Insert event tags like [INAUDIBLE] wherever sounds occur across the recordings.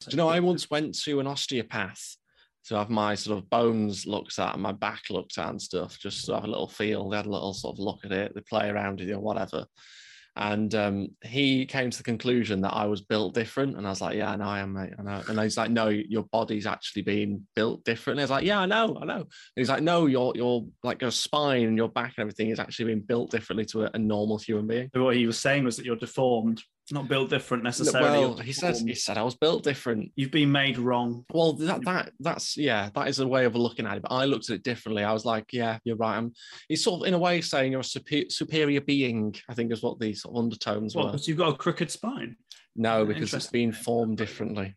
Do you know, I once went to an osteopath to have my sort of bones looked at and my back looked at and stuff, just to have a little feel. They had a little sort of look at it, they play around with you or whatever. And um, he came to the conclusion that I was built different. And I was like, yeah, I know I am, mate. I know. And he's like, no, your body's actually being built differently. I was like, yeah, I know, I know. And he's like, no, your your like your spine and your back and everything is actually being built differently to a, a normal human being. What he was saying was that you're deformed, not built different necessarily. Well, he said he said I was built different. you've been made wrong. Well, that that that's yeah, that is a way of looking at it. But I looked at it differently. I was like, yeah, you're right. I'm. He's sort of in a way saying you're a super, superior being. I think is what the sort of undertones What? were. Because you've got a crooked spine. No, because it's been formed differently.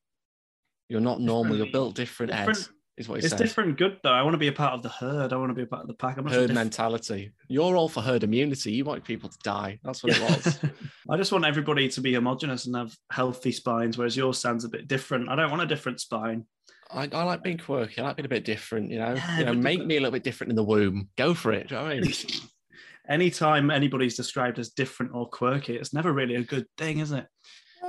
You're not normal. You're built different. Ed different- is what he It's said. different good though. I want to be a part of the herd. I want to be a part of the pack. I'm Herd different. mentality. You're all for herd immunity. You want people to die. That's what it was. [LAUGHS] I just want everybody to be homogenous and have healthy spines, whereas yours sounds a bit different. I don't want a different spine. I, I like being quirky. I like being a bit different. You know, Yeah, you know, make me a little bit different in the womb. Go for it. Do you know what I mean? [LAUGHS] Anytime anybody's described as different or quirky, it's never really a good thing, is it?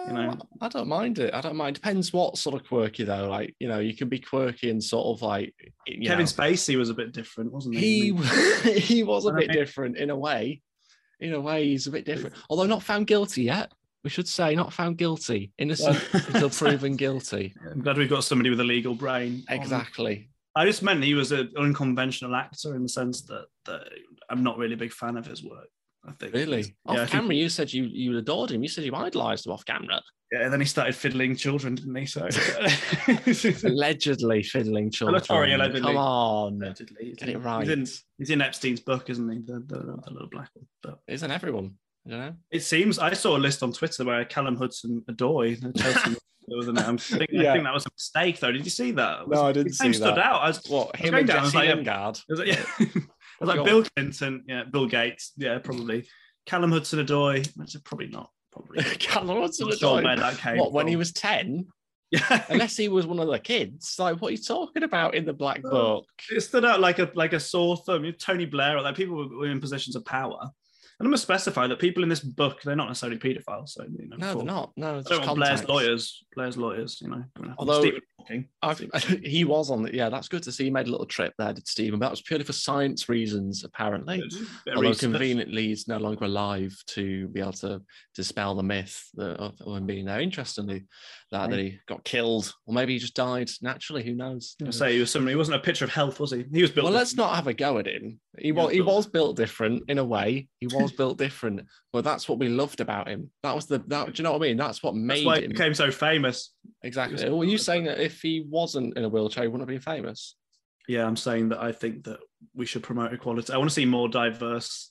You know. Uh, I don't mind it. I don't mind. Depends what sort of quirky though. Like you know, you can be quirky and sort of like you Kevin know, Spacey was a bit different, wasn't he? he [LAUGHS] he was a bit mean- different in a way. In a way, he's a bit different. Although not found guilty yet. We should say not found guilty. Innocent [LAUGHS] until [LAUGHS] proven guilty. I'm glad we've got somebody with a legal brain. Um, Exactly. I just meant he was an unconventional actor in the sense that, that I'm not really a big fan of his work. I think Really. Yeah, I off think- camera, you said you you adored him. You said you idolized him off camera. Yeah, and then he started fiddling children, didn't he? So [LAUGHS] [LAUGHS] Allegedly fiddling children. sorry, allegedly. Come on. allegedly, he's Get in- it right. He's in, he's in Epstein's book, isn't he? The, the, the little black one. But Isn't everyone? You know? it seems I saw a list on Twitter where Callum Hudson Odoi, the Chelsea. There was. I think, I think that was a mistake, though. Did you see that? No, I didn't His name see stood that. out. I was, What, I was him going and down, I was Jesse like, Lingard? I was like, yeah. [LAUGHS] Was like Bill Clinton, yeah, Bill Gates, yeah, probably. Callum Hudson Odoi, probably not, probably. [LAUGHS] Callum Hudson Not sure where Odoi. that came What, when he was 10? [LAUGHS] Yeah, Unless he was one of the kids. Like, what are you talking about in the Black. Book? it stood out like a like a sore thumb. You Tony Blair, like people were in positions of power. And I must specify that people in this book, they're not necessarily paedophiles. So you know, No, they're not. No, I it's don't just want Blair's lawyers. Blair's lawyers, you know. Although- Stephen Hawking. [LAUGHS] He was on the, yeah, that's good to see. He made a little trip there, did Stephen, but that was purely for science reasons, apparently. Although research. conveniently, he's no longer alive to be able to dispel the myth of him being there. Interestingly, that, that he got killed, or maybe he just died naturally. Who knows? I say he was somebody. He wasn't a picture of health, was he? He was built. Well, let's not have a go at him. He was was he built- was built different in a way. He [LAUGHS] was built different, but that's what we loved about him. That was the that. Do you know what I mean? That's what That's made why he him became so famous. exactly. Were you saying that if he wasn't in a wheelchair, he wouldn't have been famous? Yeah, I'm saying that I think that we should promote equality. I want to see more diverse.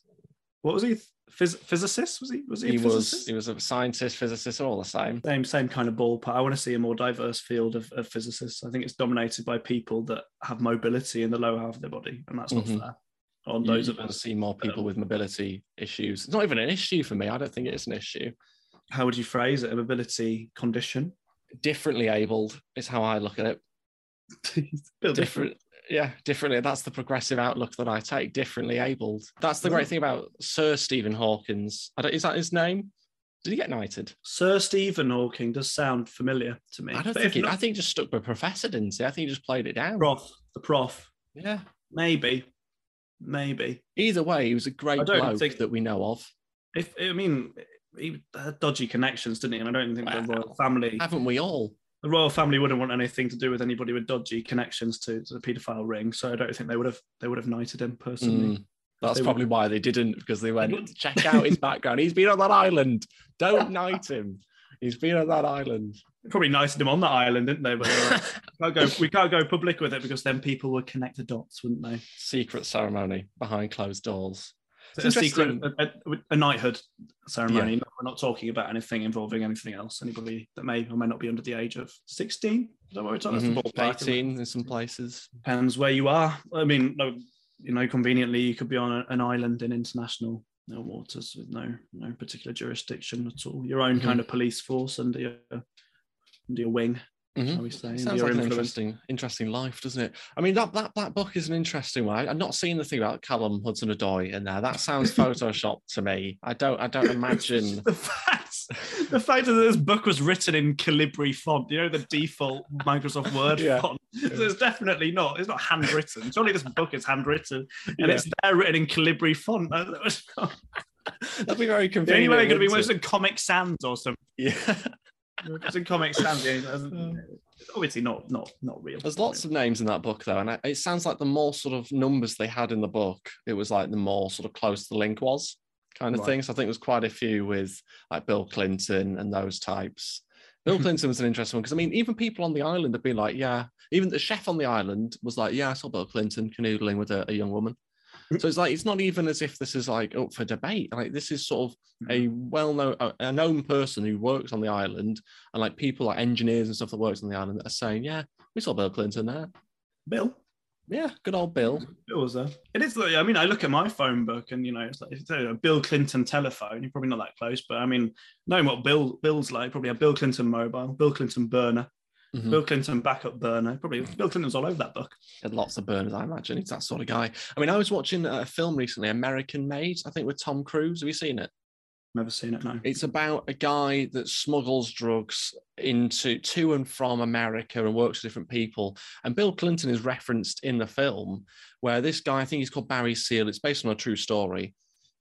What was he? Phys- physicist? Was he? Was he? A He was he was a scientist, physicist, all the same. same same kind of ballpark. I want to see a more diverse field of, of physicists. I think it's dominated by people that have mobility in the lower half of their body, and that's not Mhm. fair on those you of want to us. see more people um, with mobility issues. It's not even an issue for me. I don't think it is an issue. How would you phrase it? A mobility condition? Differently abled is how I look at it. [LAUGHS] Bit different yeah differently. That's the progressive outlook that i take differently abled. That's the great mm. thing about sir stephen hawkins I don't, is that his name? Did he get knighted? Sir Stephen Hawking does sound familiar to me. i don't But think he, not- i think he just stuck with professor didn't he? I think he just played it down. Prof, the prof, yeah. Maybe, maybe. either way he was a great bloke think- that we know of. If I mean, he had dodgy connections, didn't he? And I don't think the Wow. royal family, haven't we all the royal family wouldn't want anything to do with anybody with dodgy connections to, to the paedophile ring. So I don't think they would have they would have knighted him personally. Mm, that's They would- probably why they didn't because they went [LAUGHS] check out his background he's been on that island don't knight him he's been on that island Probably knighted him on that island, didn't they? But [LAUGHS] they like, can't go, we can't go public with it because then people would connect the dots, wouldn't they? secret ceremony behind closed doors a secret, a, a- knighthood ceremony. We're not talking about anything involving anything else. Anybody that may or may not be under the age of 16. Is that what we're talking Mhm. about? That's the ballpark, isn't it? 18 in some places Depends where you are. I mean, no, you know, conveniently, you could be on a- an island in international you know, waters with no no particular jurisdiction at all. Your own Mhm. kind of police force under your under your wing, Mhm. shall we say? Sounds like an interesting, interesting life, doesn't it? I mean, that that black book is an interesting one. I, I've not seen the thing about Callum Hudson Odoi in there. That sounds [LAUGHS] Photoshop to me. I don't, I don't imagine. [LAUGHS] the facts. the fact that this book was written in Calibri font, you know, the default Microsoft [LAUGHS] Word Yeah. font. So it's definitely not. It's not handwritten. Surely this book is handwritten, and Yeah. it's there written in Calibri font. That That'd be very The convenient. only way it could be was in Comic Sans or something. Yeah. If It's in Comic Sans. [LAUGHS] yeah, it doesn't- It's obviously not not not real. There's lots of names in that book though, and it sounds like the more sort of numbers they had in the book, it was like the more sort of close the link was, kind of Right. thing. So I think there's quite a few with like Bill Clinton and those types. Bill [LAUGHS] Clinton was an interesting one because I mean, even people on the island have been like, yeah, even the chef on the island was like, yeah, I saw Bill Clinton canoodling with a, a young woman. So it's like it's not even as if this is like up for debate. Like this is sort of a mm-hmm. well-known, a, known person who works on the island, and like people like engineers and stuff that works on the island that are saying, yeah, we saw Bill Clinton there. Bill. Yeah, good old Bill. Bill was there. It is. like- I mean, I look at my phone book, and you know, it's like it's a Bill Clinton telephone. You're probably not that close, but I mean, knowing what Bill Bill's like, probably a Bill Clinton mobile, Bill Clinton burner, Mhm. Bill Clinton backup burner. Probably Bill Clinton's all over that book. Had lots of burners, I imagine. He's that sort of guy. I mean, I was watching a film recently, American Made, I think with Tom Cruise. Have you seen it? Never seen it. No. It's about a guy that smuggles drugs into to and from America and works with different people. And Bill Clinton is referenced in the film, where this guy, I think he's called Barry Seal. It's based on a true story.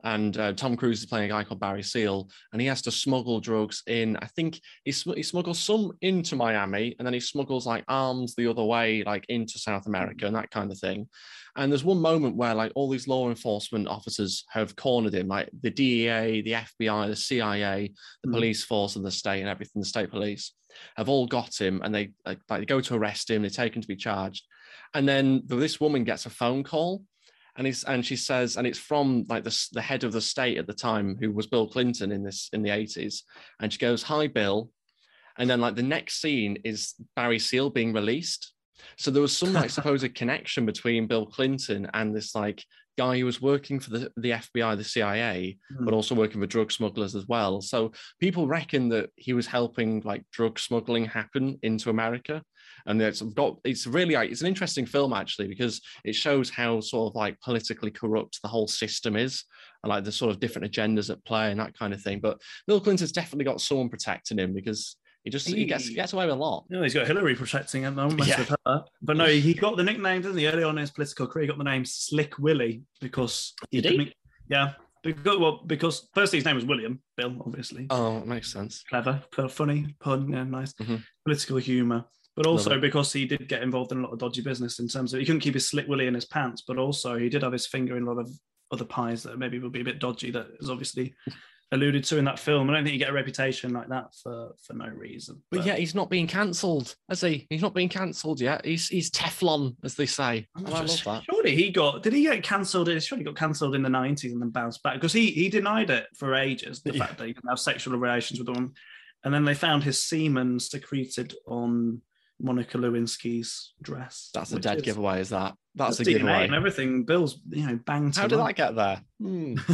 And uh, Tom Cruise is playing a guy called Barry Seal, and he has to smuggle drugs in. I think he, sm- he smuggles some into Miami, and then he smuggles like arms the other way, like into South America and that kind of thing. And there's one moment where like all these law enforcement officers have cornered him, like the DEA, the FBI, the CIA, the Mm. police force of the state and everything, the state police have all got him and they like, like they go to arrest him, they take him to be charged. And then this woman gets a phone call and he's and she says, and it's from like the, the head of the state at the time, who was Bill Clinton in this in the 80s. And she goes, Hi, Bill. And then like the next scene is Barry Seal being released. So there was some like [LAUGHS] supposed connection between Bill Clinton and this like guy who was working for the, the FBI, the CIA, but Mm. also working for drug smugglers as well. So people reckon that he was helping like drug smuggling happen into America. And it's got it's really it's an interesting film actually because it shows how sort of like politically corrupt the whole system is and like the sort of different agendas at play and that kind of thing. But Bill Clinton's definitely got someone protecting him because he just he gets He- gets away with a lot. No, he's got Hillary protecting him. Mess Yeah. with her. But no, he got the nickname, didn't he? Early on in his political career, he got the name Slick Willie because Did he? Yeah, because well, because firstly his name was William Bill, obviously. Oh, makes sense. clever, funny pun, yeah, nice Mhm. political humor. But also because he did get involved in a lot of dodgy business in terms of he couldn't keep his slick willy in his pants, but also he did have his finger in a lot of other pies that maybe would be a bit dodgy. That is obviously alluded to in that film. I don't think you get a reputation like that for for no reason. But yeah, he's not being cancelled, has he? He's not being cancelled yet. He's he's Teflon, as they say. I'm oh, I love that. Surely he got did he get cancelled? He surely got cancelled in the nineties and then bounced back because he he denied it for ages. The Yeah. fact that he didn't have sexual relations with woman, and then they found his semen secreted on Monica Lewinsky's dress. That's a dead is- giveaway, is that? That's, a DNA giveaway. and everything. Bill's you know banged. How did that get there? Hmm. [LAUGHS]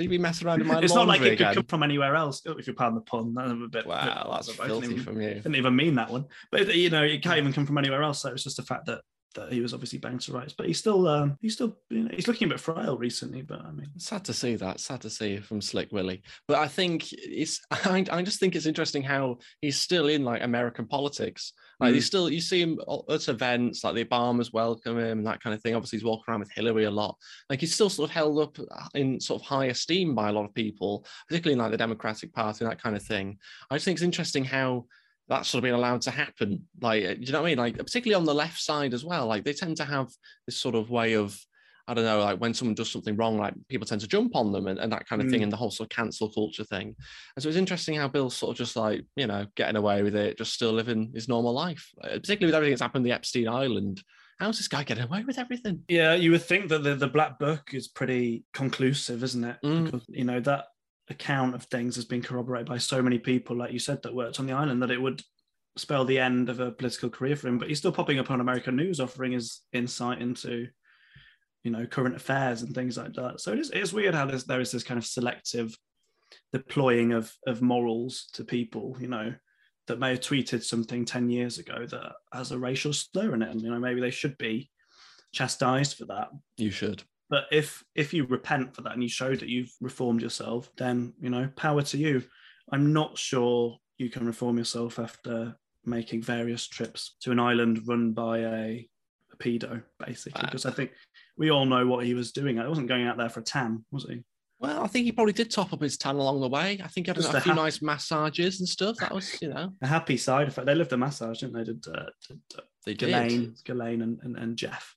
You be messing around in my it's not like it could come from anywhere else. oh, If you pardon the pun, that's a bit. Wow, that's filthy even- from you. Didn't even mean that one, but you know, it can't even come from anywhere else. So it's just the fact that that he was obviously banged to rights, but he's still, um, he's still, you know, he's looking a bit frail recently. But I mean, Sad to see that. Sad to see from Slick Willie. But I think it's. [LAUGHS] I, I just think it's interesting how he's still in like American politics. Like Mm. he's still. You see him at events like the Obamas welcome him and that kind of thing. Obviously, he's walking around with Hillary a lot. Like he's still sort of held up in sort of high esteem by a lot of people, particularly in like the Democratic Party and that kind of thing. I just think it's interesting how that's sort of been allowed to happen. Like, do you know what I mean? Like, particularly on the left side as well. Like, they tend to have this sort of way of, I don't know, like when someone does something wrong, like people tend to jump on them and, and that kind of thing, Mm. and the whole sort of cancel culture thing. And so it's interesting how Bill's sort of just like, you know, getting away with it, just still living his normal life, uh, particularly with everything that's happened in the Epstein Island. How's this guy getting away with everything? yeah, you would think that the, the black book is pretty conclusive, isn't it? Mm. Because you know that account of things has been corroborated by so many people, like you said, that worked on the island, that it would spell the end of a political career for him. But he's still popping up on American news, offering his insight into, you know, current affairs and things like that. So it is it's weird how there is this kind of selective deploying of of morals to people, you know, that may have tweeted something ten years ago that has a racial slur in it, and you know maybe they should be chastised for that. You should. But if if you repent for that and you show that you've reformed yourself, then you know, power to you. I'm not sure you can reform yourself after making various trips to an island run by a, a pedo, basically. Because I think we all know what he was doing. I wasn't going out there for a tan, was he? Well, I think he probably did top up his tan along the way. I think he had Just a, a few ha- nice massages and stuff. That was, you know, A happy side effect. They lived the massage, didn't they? Did, uh, did uh, they did. Ghislaine, Ghislaine and, and, and Jeff.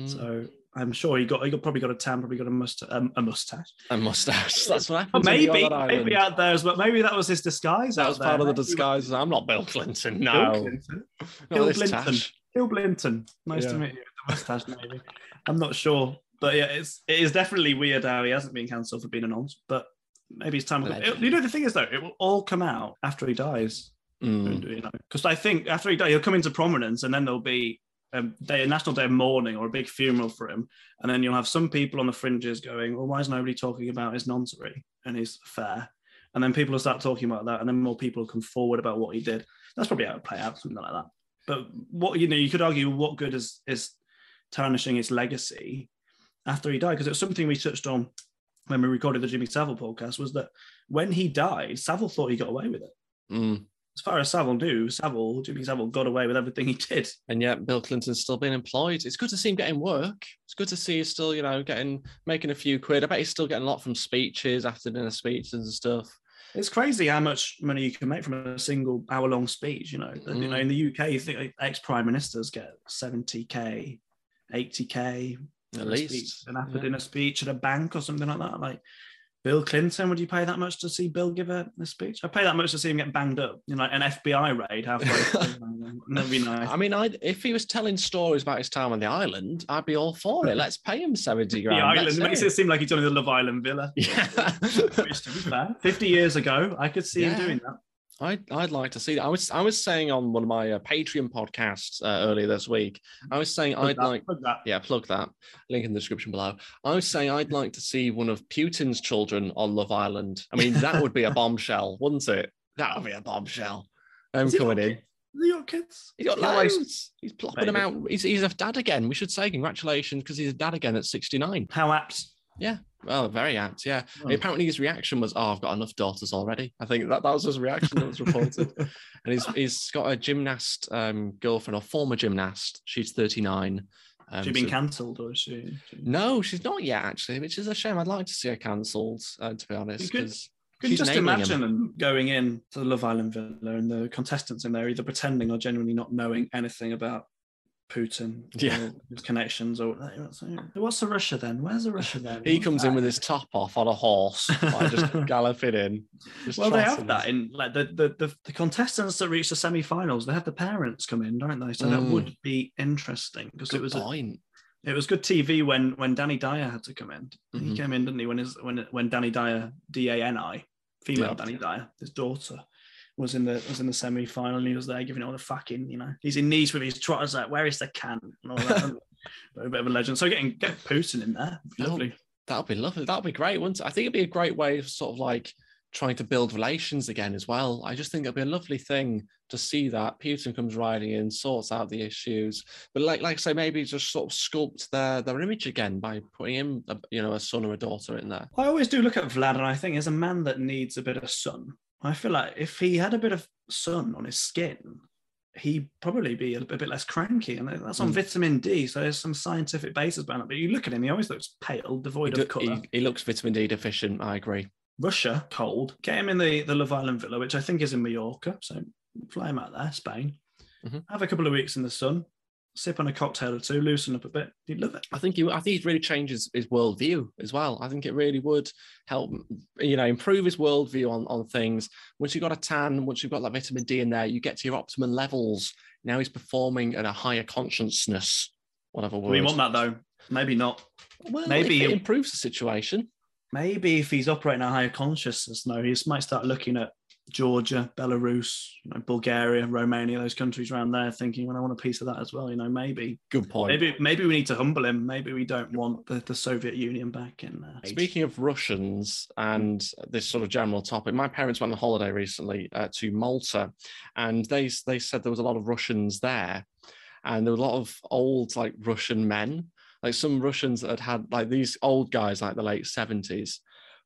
Mm. So I'm sure he got he got probably got a tan, probably got a mustache. Um, a mustache. a mustache. That's what But happened. maybe on maybe out there as well. Maybe that was his disguise. that out was there. part of the Maybe- disguise. I'm not Bill Clinton. No, Bill Clinton. Bill Clinton. tash. Bill Blinton. Nice to meet you. The mustache, maybe. I'm not sure, but yeah, it's it is definitely weird how he hasn't been cancelled for being a nonce. But maybe it's time. Legend. you know, the thing is though, it will all come out after he dies. Mm. You know, because I think after he dies, he'll come into prominence, and then there'll be a day, a national day of mourning or a big funeral for him, and then you'll have some people on the fringes going, "Well, why is nobody talking about his noncery and his affair?" And then people will start talking about that, and then more people come forward about what he did. That's probably how it play out, something like that. But what you know, you could argue, what good is is tarnishing his legacy after he died? Because it's something we touched on when we recorded the Jimmy Savile podcast. Was that when he died, Savile thought he got away with it. Mm. As far as Savile knew, Savile, Jimmy Savile, got away with everything he did. And yet Bill Clinton's still being employed. It's good to see him getting work. It's good to see he's still, you know, getting making a few quid. I bet he's still getting a lot from speeches after dinner speeches and stuff. It's crazy how much money you can make from a single hour-long speech. You know, you know, mm. in the UK, you think ex-prime ministers get seventy k, eighty k At least. an after yeah. dinner speech at a bank or something like that. Like Bill Clinton, would you pay that much to see Bill give a, a speech? I pay that much to see him get banged up. You know, like an FBI raid halfway. [LAUGHS] That'd be nice. I mean, I'd, if he was telling stories about his time on the island, I'd be all for it. [LAUGHS] Let's pay him 70 grand. the island makes it seem like he's on the Love Island villa. [LAUGHS] Yeah. Which, to be fair, 50 years ago, I could see Yeah. him doing that. I'd, I'd like to see that. I was I was saying on one of my uh, Patreon podcasts uh, earlier this week, I was saying Plug I'd that, like plug that. Yeah, plug that. Link in the description below. I was saying I'd like to see one of Putin's children on Love Island. I mean, that would be a bombshell, wouldn't it? That would be a bombshell. I'm got coming in. kids? Has he got kids? He's got well, he's- loads. He's plopping them out. He's, he's a dad again. We should say congratulations because he's a dad again at 69. How apt. Well, very apt, yeah. Oh. Apparently his reaction was, oh, I've got enough daughters already. I think that, that was his reaction that was reported. [LAUGHS] and he's, he's got a gymnast um, girlfriend or former gymnast. She's 39. Um, Has she been so- cancelled or is she? No, she's not yet, actually, which is a shame. I'd like to see her cancelled, uh, to be honest. Could- 'cause Can you she's just imagine them going in to the Love Island villa and the contestants in there either pretending or genuinely not knowing anything about Putin, Yeah. his connections, or what's the Russia then? Where's the Russia then? He comes in with his top off on a horse, like just [LAUGHS] galloping in. just Well, they have that in like the, the the the contestants that reach the semi-finals. They have the parents come in, don't they? So that Mm. would be interesting because it was a, it was good TV when when Danny Dyer had to come in. He Mhm. came in, didn't he? When his when when Danny Dyer, D A N I, female Yeah. Danny Dyer, his daughter, was in the was in the semi final, and he was there giving it all the fucking, you know, he's in Nice with his trotters like, where is the can and all that. [LAUGHS] a bit of a legend. So getting get Putin in there, lovely. That would be lovely. That would be great, wouldn't it? I think it'd be a great way of sort of like trying to build relations again as well. I just think it'd be a lovely thing to see that Putin comes riding in, sorts out the issues, but like like I say, maybe just sort of sculpt their their image again by putting him, a, you know, a son or a daughter in there. I always do look at Vlad, and I think as a man that needs a bit of sun, I feel like if he had a bit of sun on his skin, he'd probably be a, a bit less cranky. And that's on Mm. vitamin D, so there's some scientific basis behind it. But you look at him, he always looks pale, devoid do- of colour. he, he looks vitamin D deficient. I agree. Russia, cold. Get him in the, the Love Island villa, which I think is in Mallorca. So fly him out there, Spain. Mhm. Have a couple of weeks in the sun, sip on a cocktail or two, loosen up a bit. You'd love it. I think you. I think it really changes his worldview as well. I think it really would help, you know, improve his worldview on on things. Once you've got a tan, once you've got that vitamin D in there, you get to your optimum levels. Now he's performing at a higher consciousness. Whatever word. We want that though. Maybe not. Well, Maybe it improves the situation. Maybe if he's operating a higher consciousness, no, he might start looking at Georgia, Belarus, you know, Bulgaria, Romania, those countries around there, thinking, well, I want a piece of that as well. You know, maybe, Good point. maybe, maybe we need to humble him. Maybe we don't want the, the Soviet Union back in there. Speaking of Russians and this sort of general topic, my parents went on holiday recently uh, to Malta, and they they said there was a lot of Russians there, and there were a lot of old like Russian men, like some Russians that had had like these old guys like the late seventies,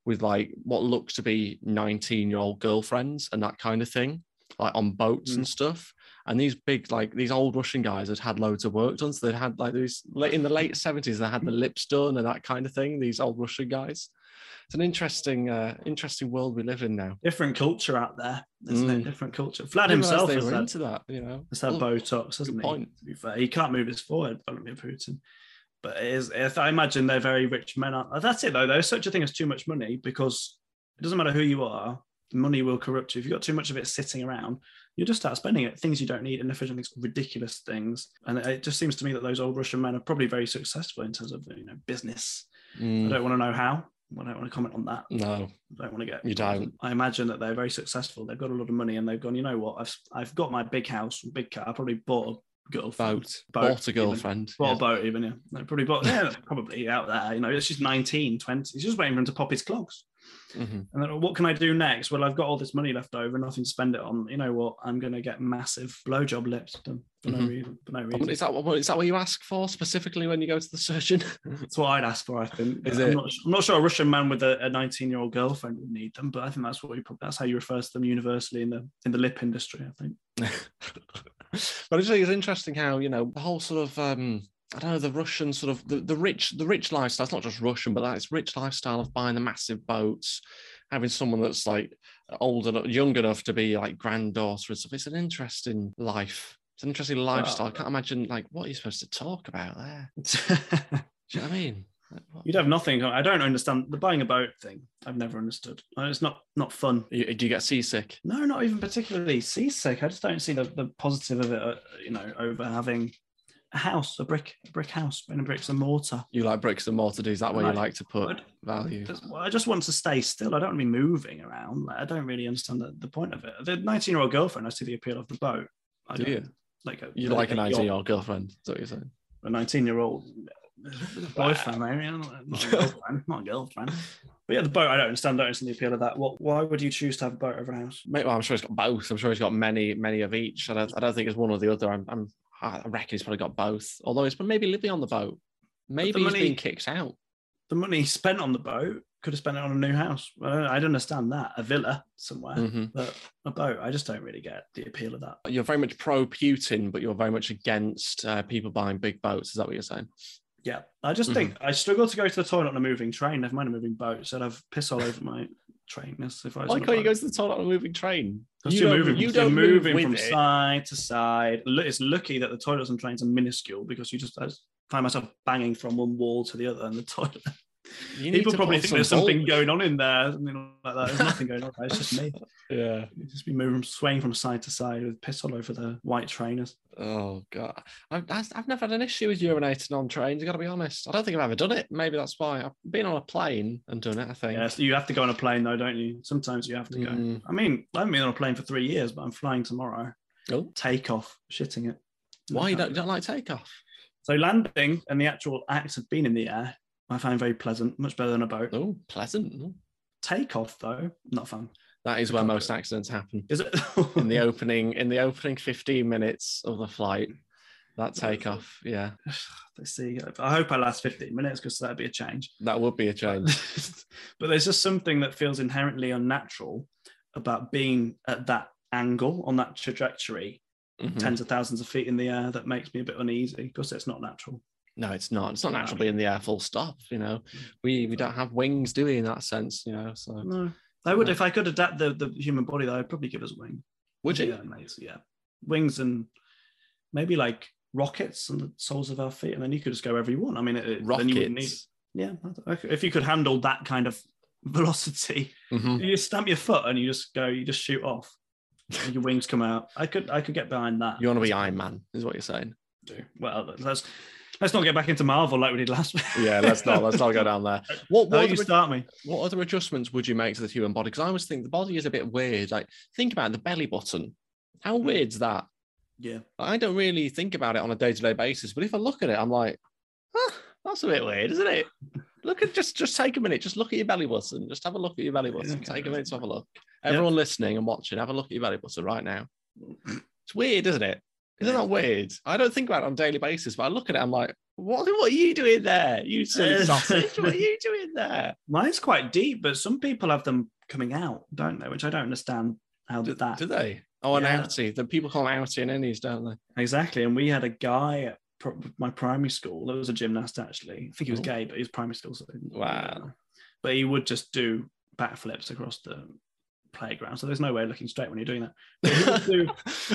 with like what looks to be 19 year old girlfriends and that kind of thing, like on boats Mm. and stuff. And these big, like these old Russian guys had had loads of work done. So they'd had like these in the late 70s, they had the [LAUGHS] lips done and that kind of thing. These old Russian guys. It's an interesting, uh, interesting world we live in now. Different culture out there, isn't it? Mm. Different culture. Vlad I didn't realise himself they has were that, into that, you know. has that Botox, hasn't he? point. To be fair, he can't move his forehead, Vladimir Putin. But it is, if I imagine they're very rich men. Aren't, that's it though. There's such a thing as too much money because it doesn't matter who you are, money will corrupt you. If you've got too much of it sitting around, you'll just start spending it things you don't need, inefficient things, ridiculous things. And it just seems to me that those old Russian men are probably very successful in terms of you know business. I Mm, don't want to know how. I don't want to comment on that. no, I don't want to get. You don't. I imagine that they're very successful. They've got a lot of money, and they've gone. You know what? I've I've got my big house, big car. I probably bought a girlfriend. boat, Boat, bought a even. girlfriend. Bought yeah. a boat, even yeah. They probably bought. Yeah, probably out there. You know, she's 19, 20. He's just waiting for him to pop his clogs. Mhm. And then what can I do next? Well, I've got all this money left over, nothing to spend it on. You know what? I'm going to get massive blowjob lips done for no Mhm. reason. For no reason. Is that what is that what you ask for specifically when you go to the surgeon? [LAUGHS] That's what I'd ask for. I think. Is I'm, it? Not, I'm not sure a Russian man with a 19 year old girlfriend would need them, but I think that's what we. That's how you refer to them universally in the in the lip industry. I think. [LAUGHS] [LAUGHS] but I just think it's interesting how you know the whole sort of um, I don't know the Russian sort of the, the rich the rich lifestyle. It's not just Russian, but that it's rich lifestyle of buying the massive boats, having someone that's like old enough, young enough to be like granddaughter and stuff. It's an interesting life. It's an interesting lifestyle. I can't imagine like what are you supposed to talk about there. [LAUGHS] Do you know what I mean? Like, what- You'd have nothing. I don't understand the buying a boat thing. I've never understood. Uh, It's not not fun. You- do you get seasick? No, not even particularly seasick. I just don't see the, the positive of it. uh, You know, over having a house, a brick, a brick house, in a bricks and mortar. You like bricks and mortar? Do is that where you Like- like to put I'd- value? I just want to stay still. I don't want to be moving around. Like, I don't really understand the, the point of it. The 19 year old girlfriend, I see the appeal of the boat. I Do you? Like a, You like a 19 year old girlfriend? Is that what you're saying? a 19 year old boyfriend, maybe. Not a [LAUGHS] girlfriend. Not a girlfriend. But yeah, the boat, I don't understand. Don't understand the appeal of that. What? Why would you choose to have a boat over a house? Mate, well, I'm sure he's got both. I'm sure he's got many, many of each. I don't, I don't think it's one or the other. I'm, I'm, I reckon he's probably got both. Although he's but maybe living on the boat. Maybe the he's money- being kicked out. The money spent on the boat could have spent it on a new house. I don't, I'd understand that. A villa somewhere. Mhm. But a boat, I just don't really get the appeal of that. You're very much pro Putin, but you're very much against uh, people buying big boats. Is that what you're saying? Yeah, I just think mm-hmm. I struggle to go to the toilet on a moving train. Never mind a moving boat. So I'd have piss all over my train. That's if I was on can't you go to the toilet on a moving train? Because You you're moving, you move moving with from it. side to side. It's lucky that the toilets on trains are minuscule because you just I just find myself banging from one wall to the other in the [LAUGHS] toilet. You People probably think some there's something bulk- going on in there, something like that. There's [LAUGHS] nothing going on. It's just me. Yeah. You just be moving, swaying from side to side with piss all over the white trainers. Oh god, I've, I've never had an issue with urinating on trains. I got to be honest. I don't think I've ever done it. Maybe that's why I've been on a plane and done it. I think. Yes, you have to go on a plane though, don't you? Sometimes you have to go. Mm. I mean, I haven't been on a plane for three years, but I'm flying tomorrow. Oh. Take off, shitting it. Why you don't, you don't like takeoff? So landing and the actual act of being in the air, I find very pleasant, much better than a boat. Oh, pleasant. Oh. Takeoff though, not fun. That is where most accidents happen. Is it? In the [LAUGHS] opening, in the opening 15 minutes of the flight, that takeoff, yeah, [SIGHS] Let's see. I hope I last 15 minutes because that'd be a change. that would be a change. [LAUGHS] but there's just something that feels inherently unnatural about being at that angle on that trajectory, Mhm. tens of thousands of feet in the air, that makes me a bit uneasy because it's not natural. No, it's not. It's not No. natural being in the air full stop. You know, we we don't have wings, do we? In that sense, you know. So No, I would No. if I could adapt the, the human body. Though I'd probably give us a wing. would you? Yeah. Yeah, wings and maybe like rockets on the soles of our feet, and then you could just go wherever you want. I mean, it, then you wouldn't need. Rockets. Yeah, if you could handle that kind of [LAUGHS] velocity, Mhm. you just stamp your foot and you just go, you just shoot off. and your wings come out. I could, I could get behind that. You want to be Iron Man, is what you're saying. do. Well, let's let's not get back into Marvel like we did last week. Yeah, let's not let's not go down there. [LAUGHS] What what, you other, start me. what other adjustments would you make to the human body? Because I always think the body is a bit weird. Like think about the belly button. How hmm. weird's that? Yeah. I don't really think about it on a day-to-day basis, but if I look at it, I'm like, huh, that's a bit weird, isn't it? Look at just just take a minute, just look at your belly button. Just have a look at your belly button. Take a minute to have a look. Everyone listening and watching, have a look at your belly button right now. It's weird, isn't it? Isn't that weird? I don't think about it on a daily basis, but I look at it, I'm like, What, what are you doing there? You silly Uh, sausage. What are [LAUGHS] you doing there? Mine's quite deep, but some people have them coming out, don't they? Which I don't understand how Do, did that do they? Oh, an Yeah. outie. The people call them outie and innies, don't they? exactly. And we had a guy at pro- my primary school. There was a gymnast actually. I think he was Oh. gay, but he was primary school. So Wow. But he would just do backflips across the playground. So there's no way of looking straight when you're doing that. [LAUGHS] But he would do,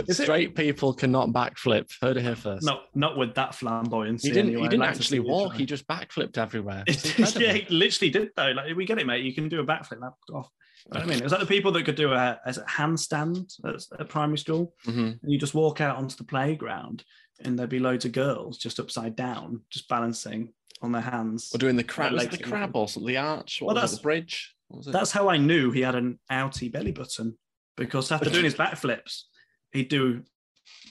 Is it- Straight people cannot backflip. Heard it here first. not not with that flamboyancy. he didn't. anyway. he didn't actually walk. He just backflipped everywhere. [LAUGHS] Yeah, he literally did though. Like we get it, mate. You can do a backflip. That off. You know what I mean, it was like the people that could do a, a handstand at, at primary school. Mhm. And you just walk out onto the playground, and there'd be loads of girls just upside down, just balancing on their hands. We're doing the crab. Like the crab or something? The arch? What Well, that's- The bridge? What was it? That's how I knew he had an outie belly button because after doing his backflips, he'd do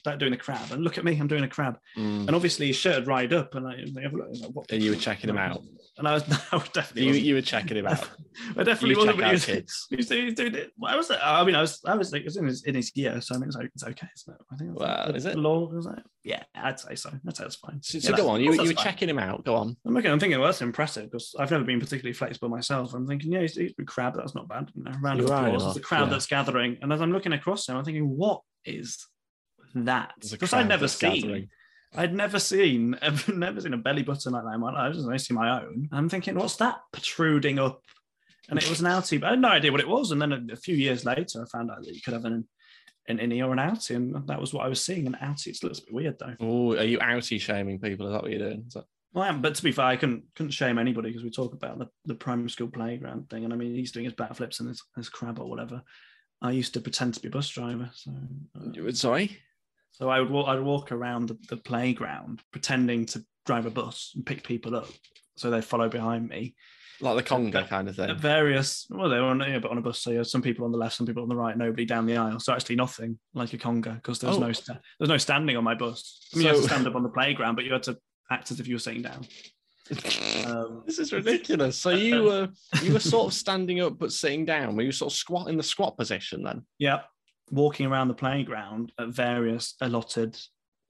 that doing the crab. And look at me, I'm doing a crab. Mm. And obviously his shirt had dried up, and I, I have a look, I was like, what? And you were checking him out. And I was, [LAUGHS] I was definitely, You, you were checking him out. [LAUGHS] I definitely wasn't. But he was, kids. [LAUGHS] he was, doing it. What was? I mean, I was, I was like, it was in his, in his year, so I mean, it's, o- it's okay. Isn't it? I think. Well, the, is it? Law was that? Yeah, I'd say so. I'd say it's fine. So, Yeah, so go on. You, you were fine. checking him out. Go on. I'm looking, I'm thinking, well, that's impressive because I've never been particularly flexible myself. I'm thinking, yeah, he's, he's a crab. That's not bad. You know, round of right, applause. well, There's a crowd yeah. that's gathering, and as I'm looking across him, I'm thinking, what is that? Because I'd never seen. gathering. I'd never seen, I've never seen a belly button like that in my life. I see my own. I'm thinking, what's that protruding up? And it was an outie, but I had no idea what it was. And then a, a few years later, I found out that you could have an an innie or an outie, and that was what I was seeing. An outie, it's a little bit weird though. Oh, are you outie shaming people? Is that what you're doing? Is that- Well, I am, but to be fair, I couldn't couldn't shame anybody because we talk about the, the primary school playground thing, and I mean, he's doing his backflips and his, his crab or whatever. I used to pretend to be a bus driver, so uh, Sorry. So I would walk, I'd walk around the, the playground pretending to drive a bus and pick people up, so they follow behind me Like the conga kind of at thing. various. Well, they were on, yeah, but on a bus, so you had some people on the left, some people on the right, nobody down the aisle. So actually, nothing like a conga because there's Oh. no sta- there's no standing on my bus. I mean, you had to stand up on the playground, but you had to act as if you were sitting down. [LAUGHS] Um, This is ridiculous. So you [LAUGHS] were you were sort of standing up but sitting down. Were you sort of squat in the squat position then? Yeah, walking around the playground at various allotted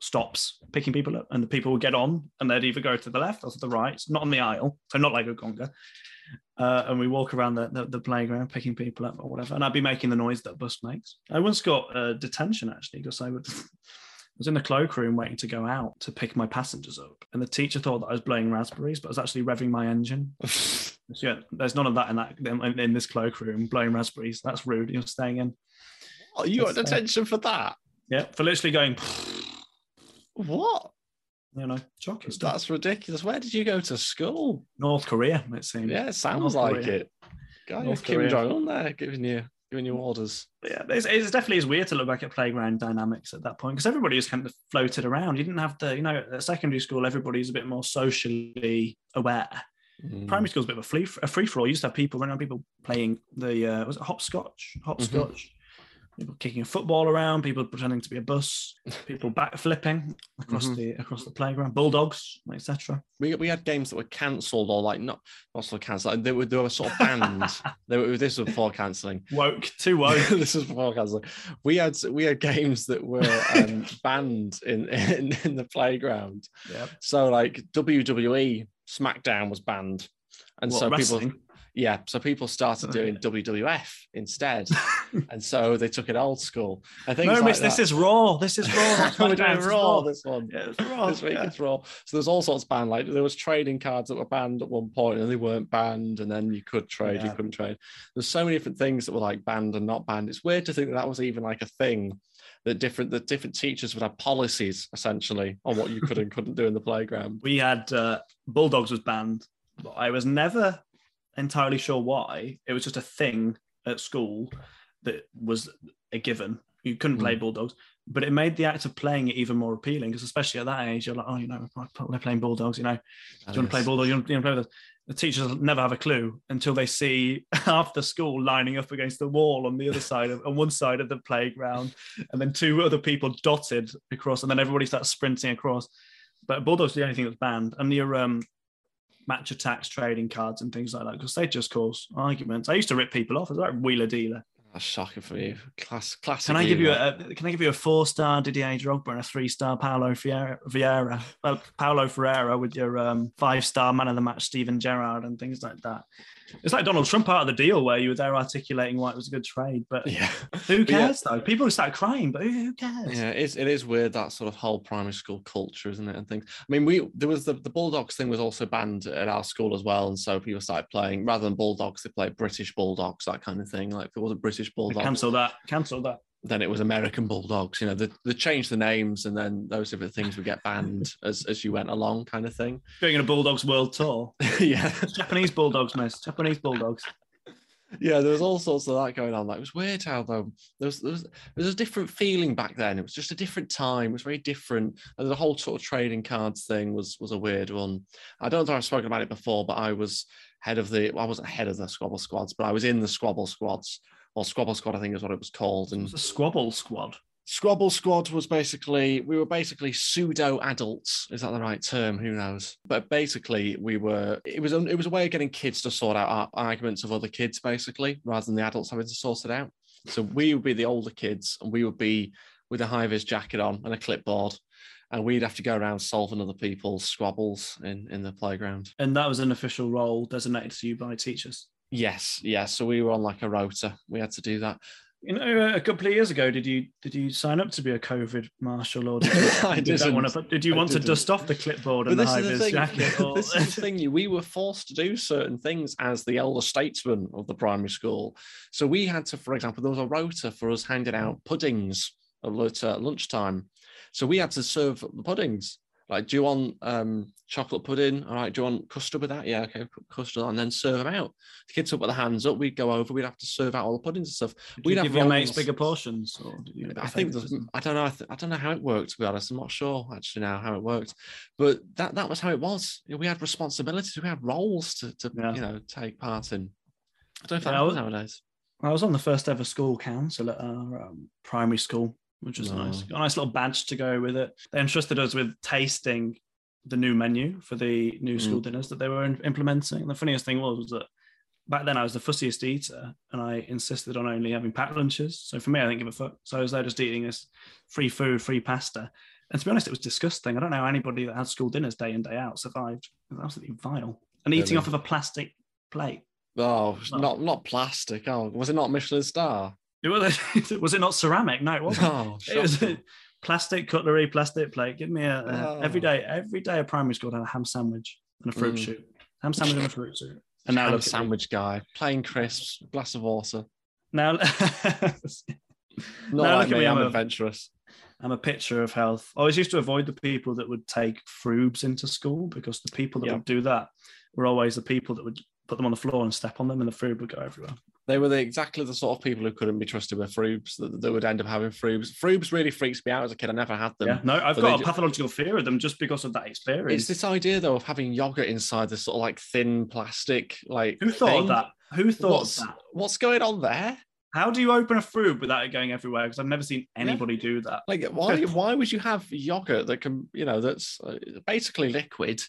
stops, picking people up, and the people would get on, and they'd either go to the left or to the right, not on the aisle, so not like a conga. Uh, and we walk around the, the, the playground picking people up or whatever, and I'd be making the noise that a bus makes. I once got uh, detention actually because I would. [LAUGHS] I was in the cloakroom waiting to go out to pick my passengers up, and the teacher thought that I was blowing raspberries, but I was actually revving my engine. [LAUGHS] So yeah, there's none of that in that in, in this cloakroom blowing raspberries. That's rude. You're staying in. Oh, you got detention for that? Yeah, for literally going, What? you know, shocking stuff. That's ridiculous. Where did you go to school? North Korea, it seems. Yeah, it sounds North like Korea. it. Guy North Kim. Jong Un there giving you giving you orders. yeah, it's, it's definitely is weird to look back at playground dynamics at that point because everybody was kind of floated around. You didn't have the, you know, at secondary school, everybody's a bit more socially aware. Mm. Primary school's a bit of a free a free for all. You used to have people running around, people playing the uh, was it hopscotch, hopscotch. People kicking a football around, people pretending to be a bus, [LAUGHS] people backflipping across Mhm. the across the playground, bulldogs, etc. We, we had games that were cancelled or like not not sort of cancelled. They were they were sort of banned. [LAUGHS] they were, this was before cancelling. Woke, too woke. [LAUGHS] this was before cancelling. We had we had games that were um, banned in, in in the playground. Yep. So like WWE SmackDown was banned, and What, so people wrestling? Yeah, so people started doing WWF instead, [LAUGHS] and so they took it old school. I think No, like this is Raw. This is Raw. [LAUGHS] we're doing this is Raw this one. Yeah, it's Raw. This week yeah. it's Raw. So there's all sorts of banned. Like there was trading cards that were banned at one point, and they weren't banned, and then you could trade, you couldn't trade. There's so many different things that were like banned and not banned. It's weird to think that that was even like a thing. That different that different teachers would have policies essentially on what you could and couldn't do in the playground. [LAUGHS] We had uh, Bulldogs was banned, but I was never entirely sure why. It was just a thing at school that was a given. You couldn't play Bulldogs, but it made the act of playing it even more appealing because, especially at that age, you're like, oh, you know, we're playing Bulldogs. You know, do you want to play Bulldogs? You want, you want to play with us? The teachers never have a clue until they see [LAUGHS] half the school lining up against the wall on the other side of on one side of the playground, and then two other people dotted across, and then everybody starts sprinting across. But Bulldogs are the only thing that's banned, and your um, Match Attax, trading cards, and things like that, because they just cause arguments. I used to rip people off as like wheeler dealer. That's shocking for you. Class, classic. Can I give you a Can I give you a four star Didier Drogba and a three star Paulo Vieira, Vieira well, Paulo Ferreira with your um, five star man of the match Steven Gerrard and things like that? It's like Donald Trump part of the deal where you were there articulating why it was a good trade, but Yeah. who But yeah. cares though? People start crying, but who, cares? Yeah, it is, it is weird that sort of whole primary school culture, isn't it? And things. I mean, we there was the, the Bulldogs thing was also banned at our school as well, and so people started playing rather than Bulldogs, they played British Bulldogs, that kind of thing. Like if it was a British Bulldog. Cancel that. Cancel that. Then it was American Bulldogs. You know, they, they changed the names, and then those different things would get banned [LAUGHS] as as you went along, kind of thing. Going on a Bulldogs world tour. [LAUGHS] yeah, Japanese Bulldogs, miss. Japanese Bulldogs. yeah, there was all sorts of that going on. Like it was weird how though there was there was, there was a different feeling back then. It was just a different time. It was very different. And the whole sort of trading cards thing was was a weird one. I don't know if I've spoken about it before, but I was head of the. Well, I wasn't head of the Squabble squads, but I was in the Squabble squads. Or Squabble Squad, I think is what it was called. And a squabble squad. Squabble Squad was basically we were basically pseudo adults. Is that the right term? Who knows? But basically, we were. It was a, it was a way of getting kids to sort out ar- arguments of other kids, basically, rather than the adults having to sort it out. So we would be the older kids, and we would be with a high vis jacket on and a clipboard, and we'd have to go around solving other people's squabbles in in the playground. And that was an official role designated to you by teachers. Yes, yes. So we were on like a rota. We had to do that. You know, a couple of years ago, did you did you sign up to be a COVID marshal, or did you, [LAUGHS] I did, that didn't. want to, did you I want to didn't. dust off the clipboard and But the this high vis jacket? [LAUGHS] Or... this is the [LAUGHS] thing. We were forced to do certain things as the elder statesman of the primary school. So we had to, for example, there was a rota for us handing out puddings at uh, lunchtime. So we had to serve the puddings. Like, do you want um, chocolate pudding? All right. Do you want custard with that? Yeah. Okay. Custard and then serve them out. The kids would put their hands up. We'd go over. We'd have to serve out all the puddings and stuff. Did we'd you have give your mates bigger portions, or did you? I think I don't know. I, th- I don't know how it worked. To be honest, I'm not sure actually now how it worked. But that that was how it was. You know, we had responsibilities. We had roles to, to Yeah. you know take part in. I don't know if that Yeah, I was- nowadays. I was on the first ever school council at our um, primary school, which was No. nice. Got a nice little badge to go with it. They entrusted us with tasting the new menu for the new school Mm. dinners that they were in- implementing. And the funniest thing was, was that back then I was the fussiest eater and I insisted on only having packed lunches. So for me, I didn't give a fuck. So I was there just eating this free food, free pasta. And to be honest, it was disgusting. I don't know how anybody that had school dinners day in, day out survived. It was absolutely vile. And eating Really? off of a plastic plate. Oh, No. not not plastic. Oh, was it not Michelin star? It was, [LAUGHS] was it not ceramic? No, it wasn't. Oh, It was [LAUGHS] plastic cutlery, plastic plate. Give me a, a Oh. every day. Every day at primary school, I had a ham sandwich and a fruit Mm. soup. Ham sandwich and a fruit soup. [LAUGHS] And now Ham look sandwich guy, plain crisps, glass of water. Now, Not Now like look at me. I'm I'm adventurous. I'm a picture of health. I always used to avoid the people that would take frubes into school because the people that Yeah. would do that were always the people that would put them on the floor and step on them, and the frube would go everywhere. They were the, exactly the sort of people who couldn't be trusted with frubes. That, that would end up having frubes. Frubes really freaks me out as a kid. I never had them. yeah, no, I've got a pathological fear of them just because of that experience. It's this idea though of having yogurt inside this sort of like thin plastic like. Who thought thing. of that? Who thought What's, that? what's going on there? How do you open a frube without it going everywhere? Because I've never seen anybody do that. Like, [LAUGHS] why? Why would you have yogurt that can, you know, that's uh, basically liquid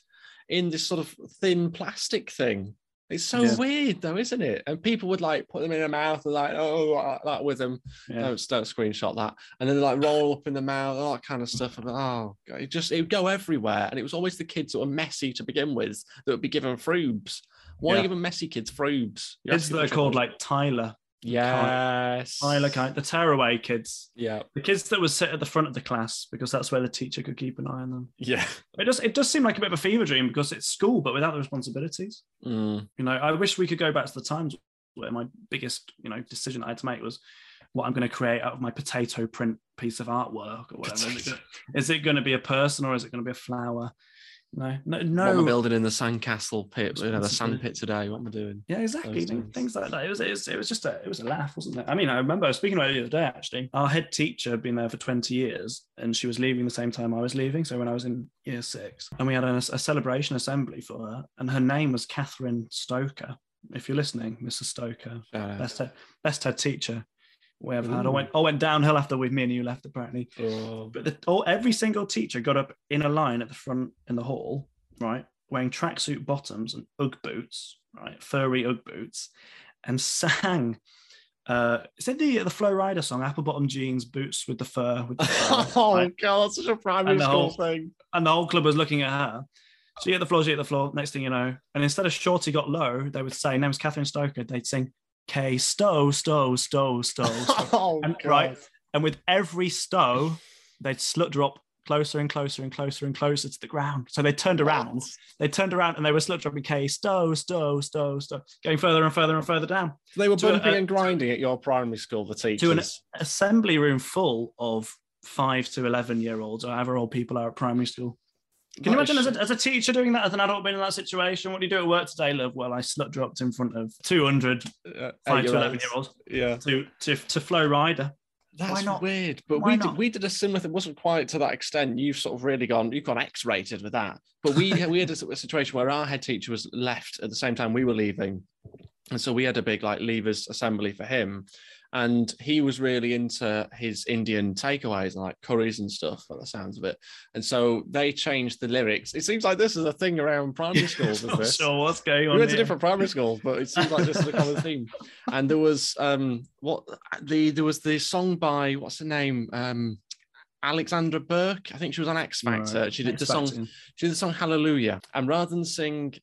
in this sort of thin plastic thing? It's so Yeah. weird, though, isn't it? And people would like put them in their mouth and like, oh, like that with them. Yeah. Don't don't screenshot that. And then like roll up in the mouth, all that kind of stuff. And oh, God, it just it would go everywhere. And it was always the kids that were messy to begin with that would be given frubes. Why Yeah. are you giving messy kids frubes? Kids that are called like Tyler, yes, Tyler kind, the tearaway kids, yeah, the kids that would sit at the front of the class because that's where the teacher could keep an eye on them. yeah. It does. It does seem like a bit of a fever dream because it's school, but without the responsibilities. Mm. You know, I wish we could go back to the times where my biggest, you know, decision I had to make was what I'm going to create out of my potato print piece of artwork or whatever. Is it going to be a person or is it going to be a flower? No, no, What am I no. building in the sandcastle pit? You know, the sand pit today. What am I doing? Yeah, exactly. Things, things. like that. It was, it was, it was just a, it was a laugh, wasn't it? I mean, I remember I was speaking about it the other day. Actually, our head teacher had been there for twenty years, and she was leaving the same time I was leaving. So when I was in year six, and we had a, a celebration assembly for her, and her name was Catherine Stoker. If you're listening, Mrs. Stoker, out. best head, best head teacher we ever had. I went, I went downhill after with me and you left apparently. Oh, But the, all, every single teacher got up in a line at the front in the hall, right, wearing tracksuit bottoms and UGG boots, right, furry UGG boots, and sang Uh, is it the the Flo Rida song? Apple bottom jeans, boots with the fur. With the fur [LAUGHS] oh right? god, that's such a primary school whole- thing. And the whole club was looking at her. She hit the floor, she hit the floor. Next thing you know, and instead of Shorty got low, they would say, name's Catherine Stoker. They'd sing K Stow, Stow, Stow, Stow, [LAUGHS] Stow. oh And- right. and with every stow, they'd slut drop closer and closer and closer and closer to the ground. So they turned around. They turned around and they were slut dropping K Stow, Stow, Stow, Stow, going further and further and further down. So they were To a- bumping uh, and grinding at your primary school, the teachers. To an assembly room full of five to 11 year olds or however old people are at primary school. Can you imagine as a, as a teacher doing that, as an adult being in that situation? What do you do at work today, love? Well, I slut dropped in front of 200 uh, five to 11 eight-year-olds. Yeah. to, to, to Flo Rida. That's not? weird, but Why we not? did, we did a similar thing. It wasn't quite to that extent. You've sort of really gone, you've gone X-rated with that. But we we had a, sort of situation where our head teacher was left at the same time we were leaving, and so we had a big like leavers assembly for him, and he was really into his Indian takeaways and like curries and stuff. By the sounds of it, and so they changed the lyrics. It seems like this is a thing around primary [LAUGHS] schools. is Not this? sure what's going on. we went to different primary schools, but it seems like this is a common [LAUGHS] theme. And there was um what the there was the song by what's the name um Alexandra Burke. I think she was on X Factor. Right. She did the song. She did the song Hallelujah, and rather than sing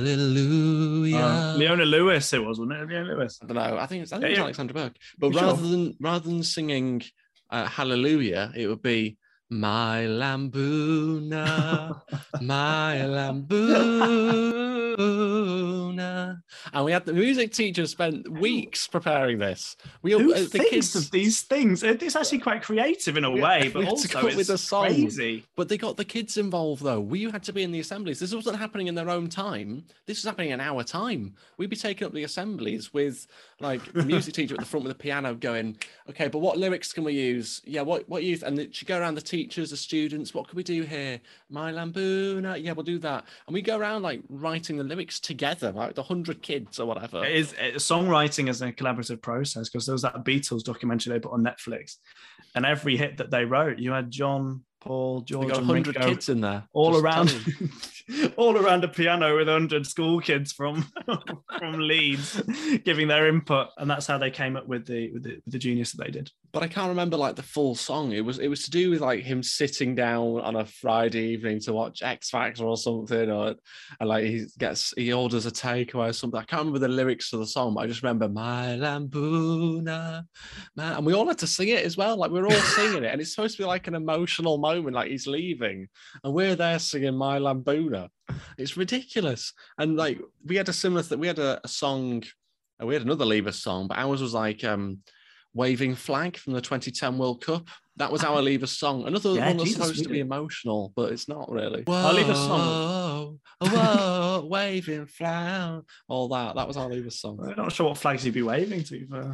Hallelujah, Uh, Leona Lewis, it was, wasn't it? Leona Lewis. I don't know. I think it's, I think Yeah, it's yeah. Alexandra Burke. But You sure? rather than rather than singing uh, Hallelujah, it would be My Lamb Bhuna, [LAUGHS] My Lamb Bhuna. And we had the music teacher spent weeks preparing this. We Who uh, the thinks kids, of these things? It's actually quite creative in a way, [LAUGHS] but also with it's a song. crazy. but they got the kids involved though. We had to be in the assemblies. This wasn't happening in their own time. This was happening in our time. We'd be taking up the assemblies with like music teacher at the front with the piano going, okay, but what lyrics can we use? Yeah, what what youth? And she'd go around the teachers, the students, what can we do here? My Lamb Bhuna, yeah, we'll do that. And we go around like writing the lyrics together, like the hundred kids or whatever. It is it, songwriting is a collaborative process because there was that Beatles documentary they put on Netflix, and every hit that they wrote, you had John, Paul, They George, got hundred Ringo kids in there. all just around. [LAUGHS] [LAUGHS] all around a piano with hundred school kids from [LAUGHS] from Leeds giving their input, and that's how they came up with the with the, with the genius that they did. but I can't remember like the full song. It was it was to do with like him sitting down on a Friday evening to watch X Factor or something, or and like he gets he orders a takeaway or something. I can't remember the lyrics to the song, but I just remember my Lamb Bhuna, man, and we all had to sing it as well. Like we we're all [LAUGHS] singing it, and it's supposed to be like an emotional moment, like he's leaving, and we're there singing my Lamb Bhuna. It's ridiculous, and like we had a similar thing. We had a, a song. uh, We had another Leaver song, but ours was like um waving flag from the 2010 World Cup. That was our Leaver song. Another Yeah, one that's Jesus, supposed to be emotional, but it's not really. Our Leaver song- Whoa, whoa, [LAUGHS] waving flag, all that. That was our Leaver song. I'm not sure what flags you'd be waving to. But...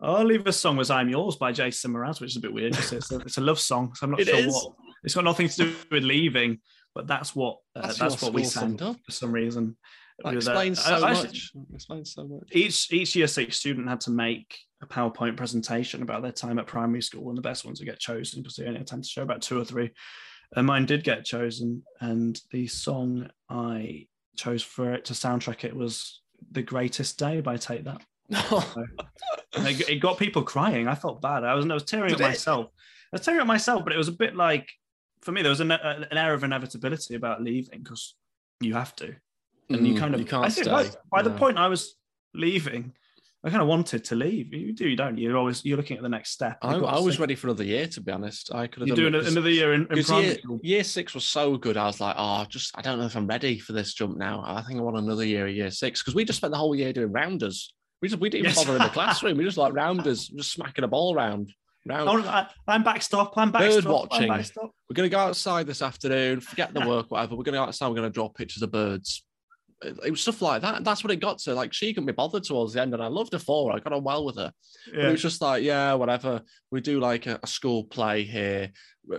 Our Leaver song was "I'm Yours" by Jason Mraz, which is a bit weird. 'cause It's a, it's a love song, so I'm not It sure is. what. It's got nothing to do with leaving, but that's what uh, That's that's, what we sang up. for some reason. That explains so I actually- much. Explains so much. Each each year six student had to make a PowerPoint presentation about their time at primary school, and the best ones would get chosen because they only had time to show about two or three. And mine did get chosen, and the song I chose for it to soundtrack it was "The Greatest Day" by Take That. [LAUGHS] It, got people crying. I felt bad. I was I was tearing up myself. I was tearing up myself, but it was a bit like for me there was an, a- an air of inevitability about leaving because you have to, and you Mm, kind of you can't I think stay. by, by the point I was leaving, I kind of wanted to leave. You do, you don't. You're always you're looking at the next step. I, I was ready for another year, to be honest. I could have You're done doing another year in, in primary year, year six was so good. I was like, oh, just I don't know if I'm ready for this jump now. I think I want another year of year six because we just spent the whole year doing rounders. We just we didn't even Yes. bother in the [LAUGHS] classroom. We just like rounders, just smacking a ball around. Round. Oh, I'm backstop. I'm Bird watching. I'm backstop. We're gonna go outside this afternoon. Forget the [LAUGHS] work, whatever. We're gonna go outside. We're gonna draw pictures of birds. It, it was stuff like that. That's what it got to. Like she couldn't be bothered towards the end, and I loved her for. her. I got on well with her. But it was just like, yeah, whatever. We do like a, a school play here.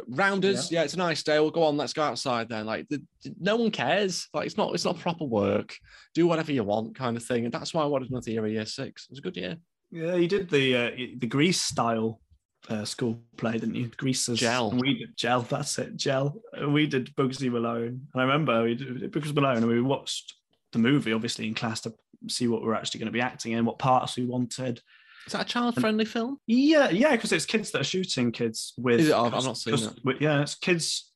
Rounders, yeah. it's a nice day. We'll go on. Let's go outside then. Like, the, the- no one cares. Like, it's not, it's not proper work. Do whatever you want, kind of thing. And that's why I wanted another year of year six. It was a good year. Yeah, you did the uh, the Grease style uh, school play, didn't you? Greases. Gel. We did gel. That's it. Gel. We did Bugsy Malone. And I remember we did Bugsy Malone, and we watched the movie obviously in class to see what we're actually going to be acting in, what parts we wanted. Is that a child-friendly film? Yeah, yeah, because it's kids that are shooting kids with. Is it? I've not seen with- yeah, it's kids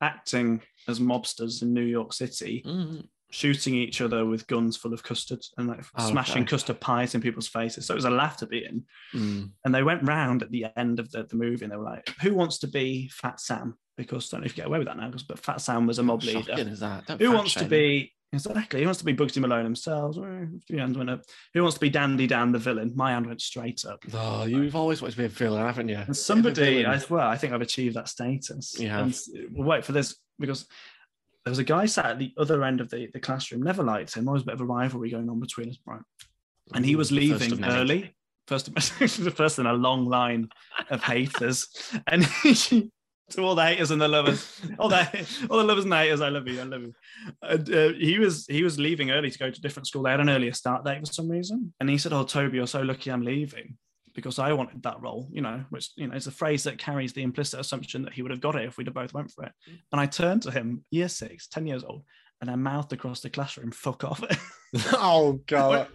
acting as mobsters in New York City, Mm. Shooting each other with guns full of custard and like Oh, smashing okay. custard pies in people's faces. So it was a laugh to be in. Mm. And they went round at the end of the, the movie and they were like, "Who wants to be Fat Sam?" Because I don't know if you get away with that now, but Fat Sam was a mob leader. Is that? Don't Who wants to be exactly? Who wants to be Bugsy Malone himself? Your hand went up. Who wants to be Dandy Dan the villain? My hand went straight up. Oh, you've always wanted to be a villain, haven't you? And somebody. I well, I think I've achieved that status. Yeah. And we'll wait for this because there was a guy sat at the other end of the, the classroom. Never liked him. Always a bit of a rivalry going on between us, right? And he was leaving early. First, [LAUGHS] the first in a long line of haters, and he, [LAUGHS] to all the haters and the lovers, all the all the lovers and the haters, I love you, I love you. And, uh, he was he was leaving early to go to a different school. They had an earlier start date for some reason, and he said, "Oh, Toby, you're so lucky I'm leaving." Because I wanted that role, you know, which you know is a phrase that carries the implicit assumption that he would have got it if we'd have both went for it. And I turned to him, year six, 10 years old, and I mouthed across the classroom, "Fuck off." [LAUGHS] oh god.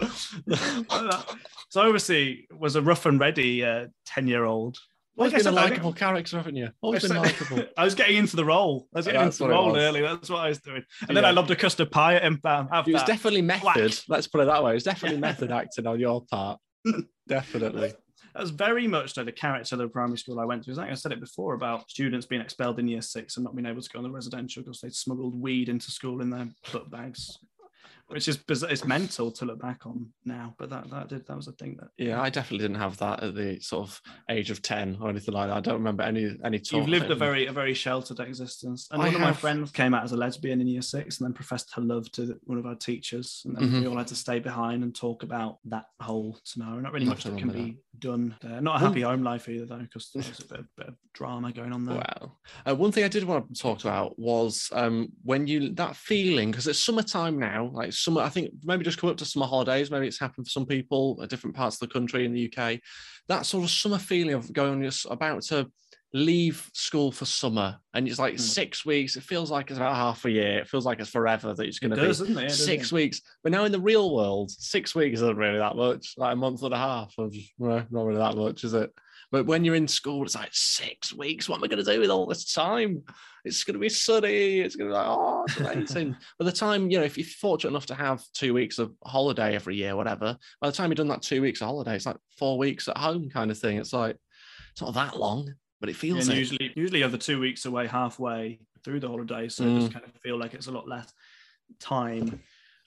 so obviously was a rough and ready uh, 10 year old Always Like I been a said, I think- likable character, haven't you? Always been likable. [LAUGHS] I was getting into the role. I was getting That's into the what role early. That's what I was doing. And then I lobbed a custard pie at him. Bam, have It was that. definitely Whack. method. Let's put it that way. It's definitely [LAUGHS] method acting on your part. definitely. That was very much like the character of the primary school I went to. Like I said it before about students being expelled in year six and not being able to go on the residential because they smuggled weed into school in their book bags, which is it's mental to look back on now. But that that did that was a thing that Yeah, I definitely didn't have that at the sort of age of ten or anything like that. I don't remember any any talk. You've lived a very a very sheltered existence. And I one of my friends came out as a lesbian in year six and then professed her love to one of our teachers. And then Mhm. we all had to stay behind and talk about that whole scenario. Not really much that can remember be done there. Not a happy home life either, though, because there's a [LAUGHS] bit, of- bit of drama going on there. Wow. Uh, one thing I did want to talk about was um, when you that feeling because it's summertime now, like summer. I think maybe just come up to summer holidays. Maybe it's happened for some people at different parts of the country in the UK. That sort of summer feeling of going, you're about to leave school for summer, and it's like Mm. six weeks. It feels like it's about half a year. It feels like it's forever that it's It going to does, be it? Six it? weeks. But now in the real world, six weeks isn't really that much. Like a month and a half of well, not really that much, is it? But when you're in school, it's like six weeks. What am I going to do with all this time? It's going to be sunny. It's going to be like, oh, it's amazing. [LAUGHS] by the time, you know, if you're fortunate enough to have two weeks of holiday every year, whatever, by the time you've done that two weeks of holiday, it's like four weeks at home kind of thing. It's like, it's not that long, but it feels it. usually usually the two weeks away halfway through the holiday. so it Mm. does kind of feel like it's a lot less time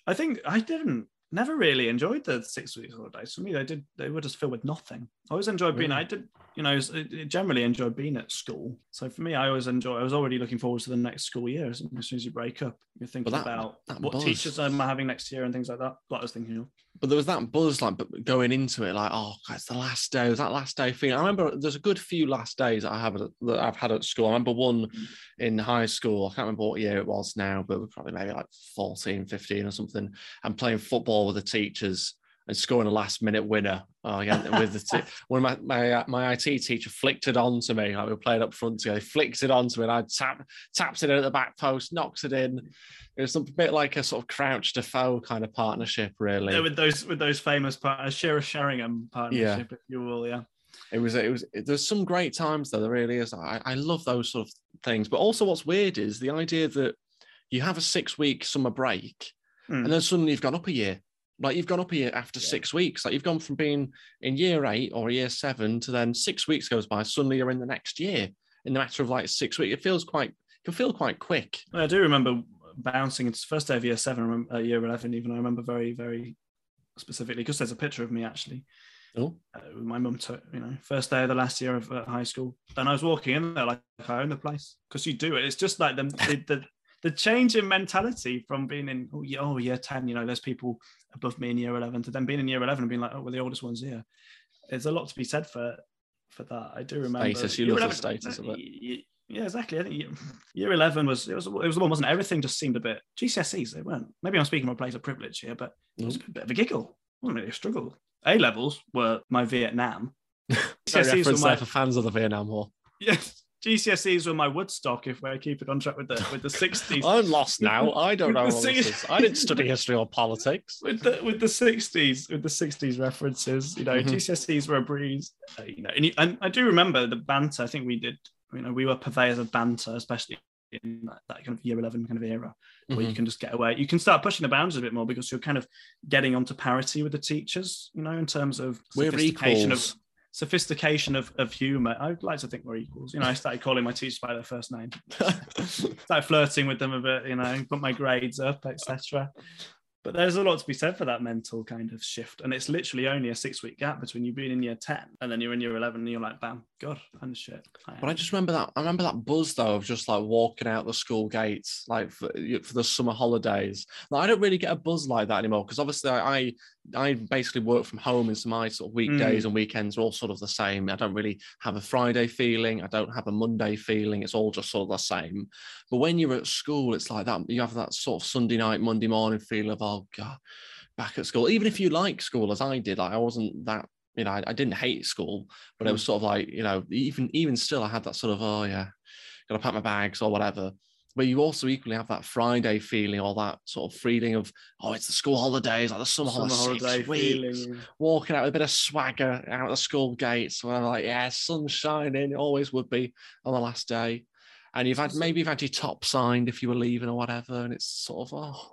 i think i didn't never really enjoyed the six weeks holidays. For me they did they were just filled with nothing. I always enjoyed being Really? i did you know generally enjoyed being at school. So for me i always enjoy i was already looking forward to the next school year as, soon as you break up. You're thinking that- about that what buzz. teachers am i having next year and things like that. What i was thinking of. But there was that buzz like going into it like oh it's the last day. It was that last day feeling i remember there's a good few last days i have that i've had at school. I remember one mm. in high school. I can't remember what year it was now but probably maybe like 14 15 or something and playing football with the teachers and scoring a last minute winner oh, yeah, [LAUGHS] with the t- one of my my, uh, my IT teacher flicked it on to me. Like we were playing up front together, he flicks it on to me, and I tap taps it in at the back post, knocks it in. It was a bit like a sort of Crouch-Defoe kind of partnership, really. Yeah, with those with those famous partners Shearer Sheringham partnership if you will yeah It was, it was, there's some great times though. There really is. I, I love those sort of things. But also, what's weird is the idea that you have a six week summer break Mm. and then suddenly you've gone up a year. Like you've gone up a year after Yeah. six weeks. Like you've gone from being in year eight or year seven to then six weeks goes by. Suddenly you're in the next year in the matter of like six weeks. It feels quite, it can feel quite quick. I do remember bouncing. It's first day of year seven, uh, year eleven. Even I remember very, very specifically because there's a picture of me actually. Oh, Uh, with my mum, took you know, first day of the last year of uh, high school, and I was walking in there like I own the place because you do it. It's just like the the, the the change in mentality from being in oh yeah oh year ten, you know, there's people above me in year eleven to then being in year eleven and being like oh we're well the oldest one's here. There's a lot to be said for for that. I do remember Status, you love the status of it. Yeah, exactly. I think [LAUGHS] year, eleven was it was it was the one, wasn't it? Everything just seemed a bit GCSEs. They weren't. Maybe I'm speaking from a place of privilege here, but it was mm. a bit of a giggle. It wasn't really a struggle. A levels were my Vietnam. [LAUGHS] GCSEs were reference my there for fans of the Vietnam War. [LAUGHS] yes. GCSEs were my Woodstock. If we're keeping on track with the with the sixties, [LAUGHS] I'm lost now. I don't know six-. I didn't study history or politics. with the with the sixties with the sixties references. You know, Mhm. GCSEs were a breeze. Uh, you know, and, you, and I do remember the banter. I think we did. You know, we were purveyors of banter, especially in that, that kind of year eleven kind of era, where you Mhm. can just get away. You can start pushing the boundaries a bit more because you're kind of getting onto parity with the teachers. You know, in terms of We're equals. of sophistication of, of humor. I'd like to think we're equals. You know, I started calling my teachers by their first name. [LAUGHS] started flirting with them a bit, you know, put my grades up, etc. But there's a lot to be said for that mental kind of shift. And it's literally only a six week gap between you being in year 10 and then you're in year 11 and you're like, bam, God, I'm the shit. I But I just remember that. I remember that buzz though of just like walking out the school gates, like for, for the summer holidays. Like, I don't really get a buzz like that anymore because obviously I, I I basically work from home, and so my sort of weekdays mm. and weekends are all sort of the same. I don't really have a Friday feeling. I don't have a Monday feeling. It's all just sort of the same. But when you're at school, it's like that. You have that sort of Sunday night, Monday morning feeling of oh god, back at school. Even if you like school as I did, like I wasn't that. You know, I, I didn't hate school, but it mm. was sort of like you know, even even still, I had that sort of oh yeah, gotta pack my bags or whatever. But you also equally have that Friday feeling or that sort of feeling of oh, it's the school holidays, like the summer, Summer holidays, holiday weeks feeling. walking out with a bit of swagger out of the school gates. Where I'm like, yeah, sun's shining, it always would be on the last day. And you've had maybe you've had your top signed if you were leaving or whatever, and it's sort of oh,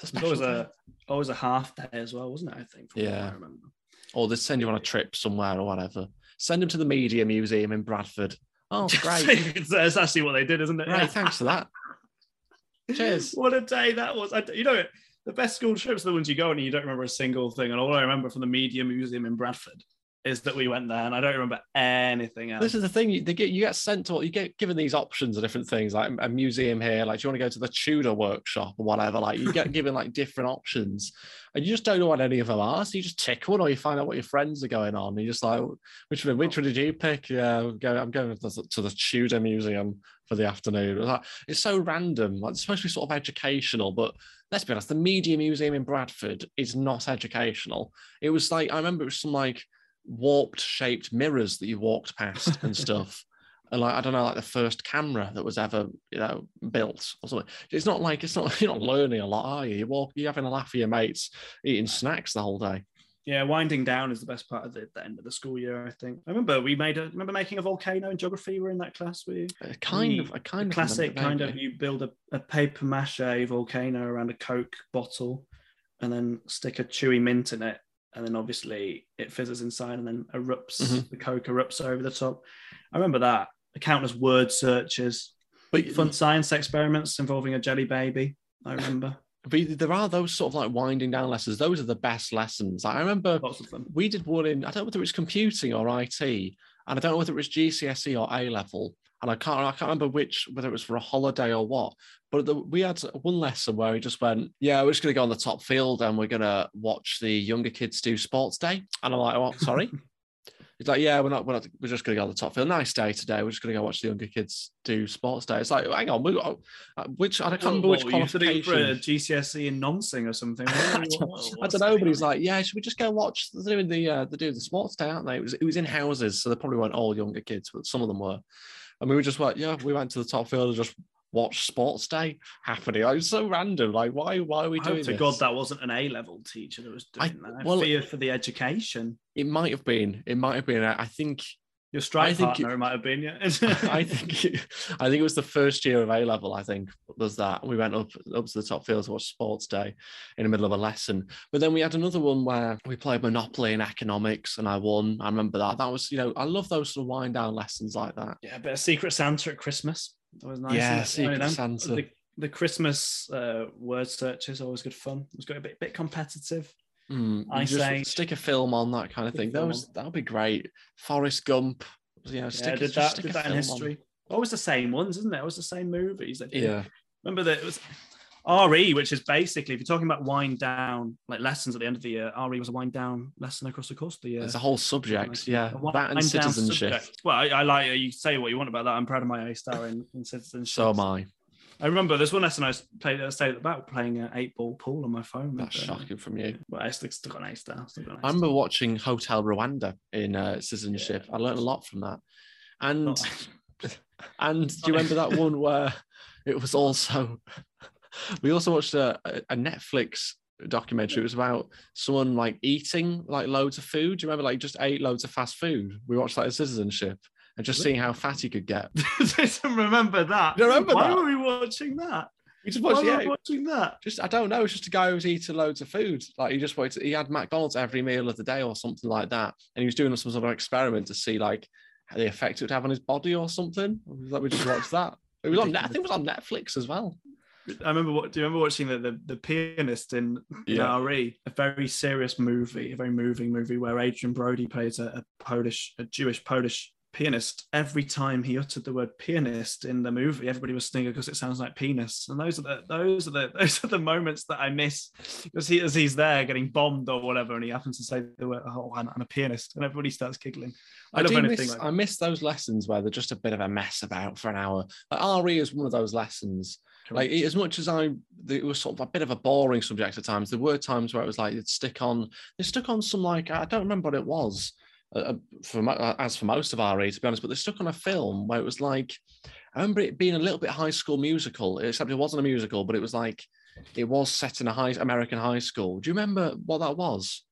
it's a It was always a always a half day as well, wasn't it? I think. from what Yeah. I remember. or they send you on a trip somewhere or whatever. Send them to the Media Museum in Bradford. Oh, [LAUGHS] great! it's actually what they did, isn't it? Right, thanks for that. [LAUGHS] Cheers. What a day that was. I, you know, the best school trips are the ones you go on and you don't remember a single thing. And all I remember from the Media Museum in Bradford is that we went there and I don't remember anything else. This is the thing. You, they get you get sent to you get given these options of different things, like a museum here. Like, do you want to go to the Tudor workshop or whatever? Like, you get [LAUGHS] given like different options, and you just don't know what any of them are. So you just tick one, or you find out what your friends are going on. And you're just like, which one? Which one did you pick? Yeah, I'm going, I'm going to the, to the Tudor Museum for the afternoon. It's, like, it's so random. Like, it's supposed to be sort of educational, but let's be honest, the Media Museum in Bradford is not educational. It was like I remember it was some like warped shaped mirrors that you walked past and stuff. [LAUGHS] And like I don't know, like the first camera that was ever you know built or something. It's not like it's not [LAUGHS] you're not learning a lot, are you? You walk, you're having a laugh with your mates, eating snacks the whole day. yeah, winding down is the best part of the, the end of the school year, I think. I remember we made a remember making a volcano in geography. We were in that class. We A uh, kind We- of, a kind of classic kind of you build a, a paper mache volcano around a Coke bottle and then stick a chewy mint in it. And then obviously it fizzes inside and then erupts, Mhm. the Coke erupts over the top. I remember that. Countless word searches, But, fun science experiments involving a jelly baby. I remember but there are those sort of like winding down lessons. Those are the best lessons. I remember lots of them. we did one in I don't know whether it was computing or IT, and I don't know whether it was GCSE or A level, and I can't I can't remember which whether it was for a holiday or what. But the, we had one lesson where he just went, "Yeah, we're just going to go on the top field and we're going to watch the younger kids do sports day." And I'm like, "What? Sorry." [LAUGHS] He's like, yeah, we're not, we're not, we're just going to go on the top field. Nice day today. We're just going to go watch the younger kids do sports day. It's like, hang on, we, uh, which I can't remember which What, you studying qualification. for a GCSE in nonsing or something? [LAUGHS] I don't, I don't know, but he's like, yeah, should we just go watch? They're doing the uh, they're doing the sports day, aren't they? It was it was in houses, so they probably weren't all younger kids, but some of them were. And we were just like, yeah, we went to the top field and just watched sports day happening. Like, it was so random. Like, why why are we I doing hope to this? God that wasn't an A level teacher that was I- doing that. I well- fear for the education. It might have been. It might have been. I I think. Your strike partner it- it might have been, yeah. I think. [LAUGHS] I think it was the first year of A level. I think was that we went up up to the top field to watch sports day in the middle of a lesson. But then we had another one where we played Monopoly and economics, and I won. I remember that. That was you know I love those sort of wind down lessons like that. Yeah, a bit of Secret Santa at Christmas. That was nice. Yeah? Secret Santa. The, the Christmas uh, word searches always good fun. It's got a bit, bit competitive. Mm, I say- stick a film on that kind of thing. film Those that would be great. Forrest Gump. You know, stick, yeah, a- did that, stick did a that in film on. Always the same ones, isn't it? Always the same movies. That. Yeah. Remember that it was RE, which is basically, if you're talking about wind down, like lessons at the end of the year, RE was a wind down lesson across the course of the year. There's a whole subject. Yeah. That and citizenship. Well, I, I like you say what you want about that. I'm proud of my A star in, in citizenship. So am I. I remember there's one lesson I was played I stayed about playing an eight ball pool on my phone. That's uh, shocking from you. Well, I still, still got an A star. Still got an A I remember watching Hotel Rwanda in uh, citizenship. I learned a lot from that. And [LAUGHS] And do you remember that one where it was also? [LAUGHS] We also watched a, a Netflix documentary. It was about someone like eating like loads of food. Do you remember like just ate loads of fast food? We watched that in citizenship and just seeing how fat he could get. [LAUGHS] I don't remember that. You remember Why that? were we watching that? We just Why watched, were we watching that? just I don't know. It's just a guy who was eating loads of food. Like he just wanted to, he had McDonald's every meal of the day or something like that, and he was doing some sort of experiment to see like the effect it would have on his body or something. Like we just watched that. It was on. I think it was on Netflix as well. I remember what do you remember watching the the, the pianist in, in Yeah. RE, a very serious movie, a very moving movie where Adrien Brody plays a, a Polish, a Jewish Polish pianist. Every time he uttered the word pianist in the movie, everybody was singing because it sounds like penis. And those are the those are the [LAUGHS] those are the moments that I miss because he as he's there getting bombed or whatever, and he happens to say the word oh I'm, I'm a pianist, and everybody starts giggling. I, I, love do anything miss, like I miss those lessons where they're just a bit of a mess about for an hour. Like RE is one of those lessons. Like as much as I, it was sort of a bit of a boring subject at times. There were times where it was like they'd stick on, they stuck on some like I don't remember what it was. Uh, for uh, as for most of RE, to be honest, but they stuck on a film where it was like I remember it being a little bit high school musical, except it wasn't a musical, but it was like it was set in a high American high school. Do you remember what that was?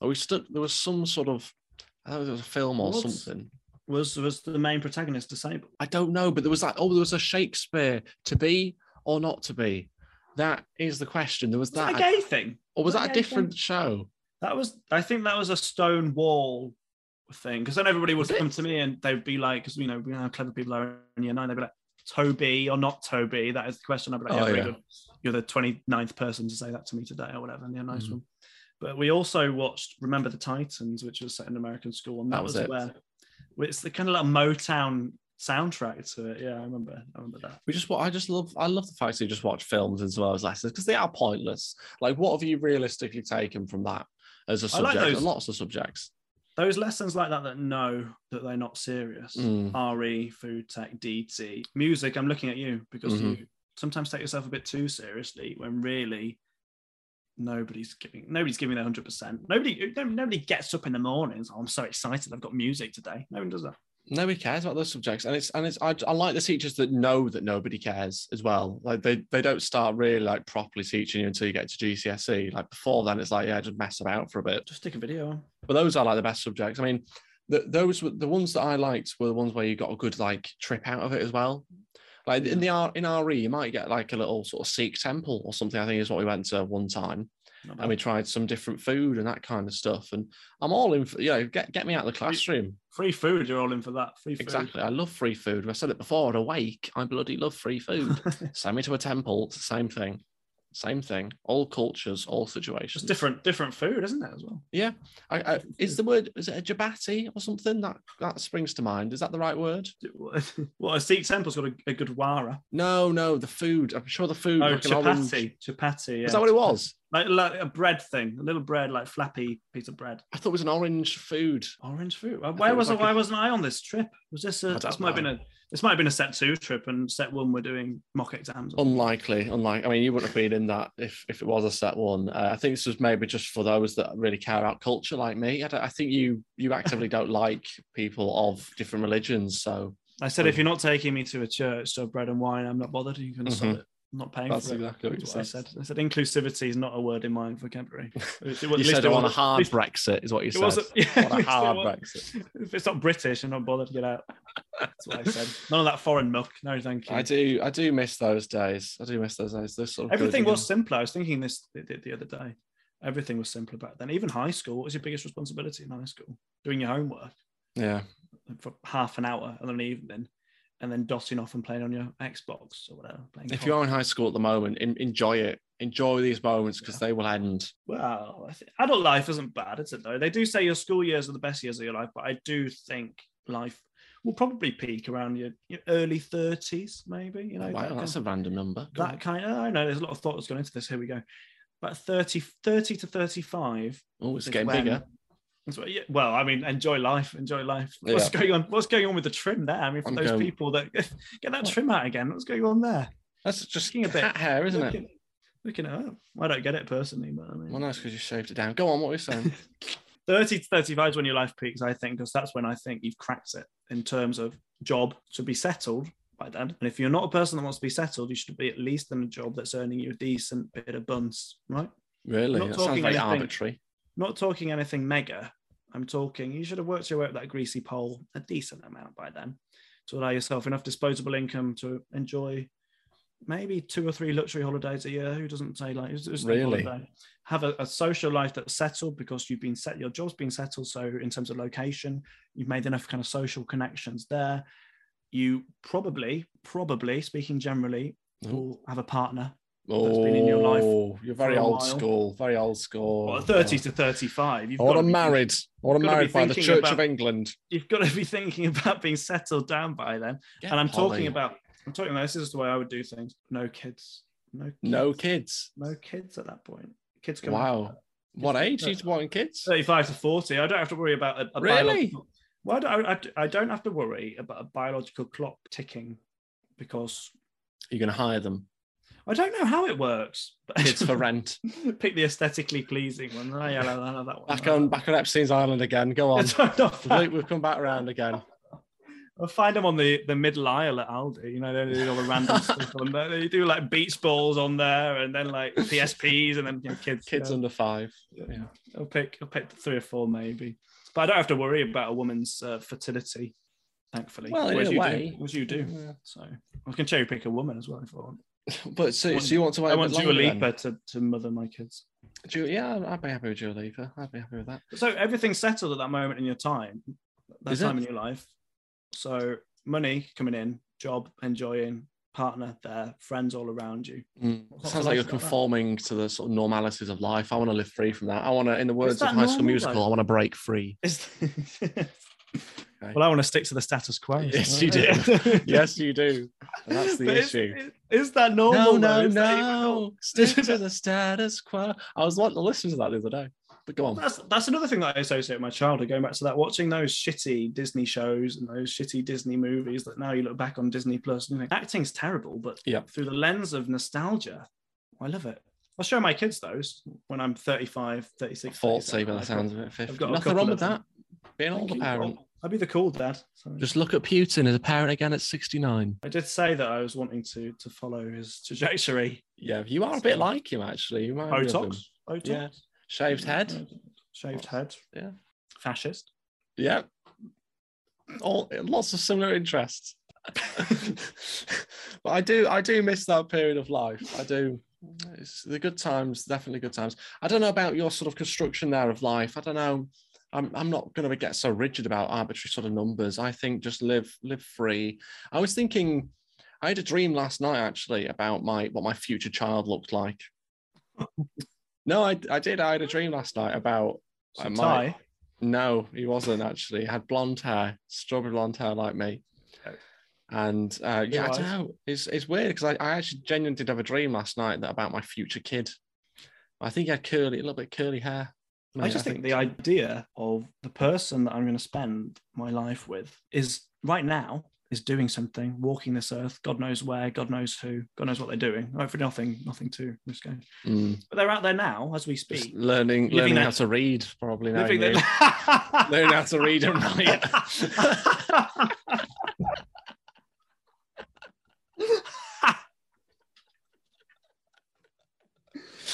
Or we stuck there was some sort of I don't know, there was a film or What? something. was was the main protagonist disabled? I don't know, but there was like, oh, there was a Shakespeare to be or not to be. That is the question. There was Was that that, a gay thing? or was was that a that different show? That was, I think that was a stone wall thing. Because then everybody would come to me and they'd be like, because you know, we know how clever people are in year nine, they'd be like, Toby or not Toby? That is the question. I'd be like, Oh, yeah, yeah. You're the 29th person to say that to me today or whatever. And yeah, nice Mhm. one. But we also watched Remember the Titans, which was set in American school. And that, That was, was it. where it's the kind of like Motown soundtrack to it. Yeah, I remember. I remember that. We just, wa- I just love, I love the fact that you just watch films as well as lessons because they are pointless. Like, what have you realistically taken from that as a I like subject? those- Lots of subjects. Those lessons like that that know that they're not serious. Mm. RE, food tech, DT, music. I'm looking at you because Mhm. you sometimes take yourself a bit too seriously when really nobody's giving nobody's giving their hundred percent. Nobody nobody gets up in the mornings. Oh, I'm so excited. I've got music today. No one does that. Nobody cares about those subjects, and it's and it's. I, I like the teachers that know that nobody cares as well. Like they they don't start really like properly teaching you until you get to GCSE. Like before then, it's like yeah, just mess about for a bit. Just stick a video on. but those are like the best subjects. I mean, the, those were the ones that I liked were the ones where you got a good like trip out of it as well. Like in the in RE, you might get like a little sort of Sikh temple or something. I think is what we went to one time, Not and we tried some different food and that kind of stuff. And I'm all in for you know get get me out of the classroom. Free food, you're all in for that. Free food. Exactly, I love free food. I said it before. At Awake, I bloody love free food. [LAUGHS] Send me to a temple. It's the same thing. Same thing. All cultures, all situations. Just different, different food, isn't it, as well? Yeah. I, I, is the word is it a jabati or something that that springs to mind? Is that the right word? [LAUGHS] Well, a Sikh temple's got a, a gurdwara. No, no, the food. I'm sure the food. Oh, like orange- chapati. Chapati, yeah. Is that what it was? Like, like a bread thing, a little bread, like flappy piece of bread. I thought it was an orange food. Orange food. Why was was like why a- wasn't I on this trip? Was this a this might have been a this might have been a set two trip and set one we're doing mock exams. Unlikely, unlike. I mean, you wouldn't have been in that if if it was a set one. Uh, I think this was maybe just for those that really care about culture, like me. I, I think you you actively don't like people of different religions, so I said if you're not taking me to a church to bread and wine, I'm not bothered. You can stop Mhm. it. I'm not paying That's for it. exactly what you That's what I said. I said inclusivity is not a word in my vocabulary. [LAUGHS] It you said it I a hard least- Brexit, is what you said. [LAUGHS] Yeah, want a hard Brexit. If it's not British, I'm not bothered to get out. That's what I said. [LAUGHS] None of that foreign muck. No, thank you. I do, I do miss those days. I do miss those days. They're sort of Everything was simpler. I was thinking this the, the- the other day. Everything was simpler back then. Even high school. What was your biggest responsibility in high school? Doing your homework Yeah. for half an hour and then an evening, and then dotting off and playing on your Xbox or whatever. Playing If you're in high school at the moment, en- enjoy it. Enjoy these moments because they will end. well, adult life isn't bad, is it? Though they do say your school years are the best years of your life, but I do think life will probably peak around your, your early thirties, maybe. You know, oh, wow, that that's kind- a random number. Go that kind of. I know there's a lot of thought that's gone into this. Here we go. But 30, 30 to 35 Oh, it's getting bigger. That's what- yeah, well, I mean, enjoy life, enjoy life. What's Yeah. going on? What's going on with the trim there? I mean, for I'm those going- people that [LAUGHS] get that trim out again, what's going on there? That's just Looking a bit- cat hair, isn't it? looking, Looking at it, I don't get it personally, but I mean, Well, no, it's because you shaved it down. Go on, what were you saying? [LAUGHS] 30 to 35 is when your life peaks, I think, because that's when I think you've cracked it in terms of job to be settled by then. And if you're not a person that wants to be settled, you should be at least in a job that's earning you a decent bit of buns, right? Really? Not That sounds talking very arbitrary. Not talking anything mega. I'm talking you should have worked your way up that greasy pole a decent amount by then to allow yourself enough disposable income to enjoy maybe two or three luxury holidays a year. Who doesn't say like who's on Really? Have a, a social life that's settled because you've been set, your job's been settled. So in terms of location, you've made enough kind of social connections there. You probably, probably speaking generally, Oh. will have a partner. Oh, been in your life oh, you're very old while. school. Very old school. Well, 30 to 35. You've I want got to be married. I want to gotta be married by the Church about- of England. you've got to be thinking about being settled down by then. Get and I'm Polly. talking about, I'm talking about this is the way I would do things. No kids. No kids. no kids. No kids at that point. Kids come Wow. What age are you wanting kids? 35 to 40. I don't have to worry about a, a Really? biological. Well, I don't, I, I don't have to worry about a biological clock ticking because You're going to hire them. I don't know how it works. But Kids for [LAUGHS] rent. Pick the aesthetically pleasing one. Oh, yeah, I know that one. Back on back on Epstein's Island again. Go on. [LAUGHS] We've come back around again. I'll find them on the, the middle aisle at Aldi. You know, they do all the random [LAUGHS] stuff on there. They do like beach balls on there, and then like PSPs, and then you know, kids. Kids you know. under five. Yeah. yeah. I'll pick. I'll pick three or four maybe, but I don't have to worry about a woman's uh, fertility. Thankfully, Well, in a you way. do, as you do. Yeah. So I can cherry pick a woman as well if I want. [LAUGHS] But so, want- so you want to wait I want Dua? Lipa to, to mother my kids. Dua- yeah, I'd be happy with Dua Lipa. I'd be happy with that. So everything's settled at that moment in your time, that Is it? time in your life. So money coming in, job enjoying, partner there, friends all around you. Mm. Sounds like you're conforming to the sort of normalities of life. I want to live free from that. I want to, in the words of High School Musical, though? I want to break free. Is- [LAUGHS] Well, I want to stick to the status quo. Yes, you do. [LAUGHS] yes, you do. And that's the But is- issue. Is, is that normal? no, no, Is that even normal? no. Stick to the status quo. I was wanting to listen to that the other day. But go on. That's that's another thing that I associate with my childhood. Going back to that, watching those shitty Disney shows and those shitty Disney movies that now you look back on Disney Plus and you think acting's terrible, but Yeah. through the lens of nostalgia, I love it. I'll show my kids those when I'm 35, 36. 40 by 37. the I've sounds of it. 50. got Nothing wrong with that. Being an older parent. Well, I'd be the cool dad. So. Just look at Putin as a parent again at 69. I did say that I was wanting to to follow his trajectory. Yeah, you are a bit like him, actually. You might be of him. Botox, Botox, Yeah. Shaved head. shaved head, Yeah. fascist. Yeah. All lots of similar interests. [LAUGHS] but I do I do miss that period of life. I do. It's the good times, definitely good times. I don't know about your sort of construction there of life. I don't know. I'm I'm not going to get so rigid about arbitrary sort of numbers. I think just live live free. I was thinking I had a dream last night actually about my what my future child looked like. [LAUGHS] no, I I did. I had a dream last night about might- tie. no, he wasn't actually. He had blonde hair, strawberry blonde hair like me. And uh, yeah, I don't know. It's it's weird because I, I actually genuinely did have a dream last night that about my future kid. I think he had curly, a little bit curly hair. I just think the idea of the person that I'm going to spend my life with is right now is doing something, walking this earth, God knows where, God knows who, God knows what they're doing. Hopefully, nothing, nothing too risky. Mm, But they're out there now as we just speak. learning learning that- how to read probably now. Living [LAUGHS] Learning how to read and write. [LAUGHS]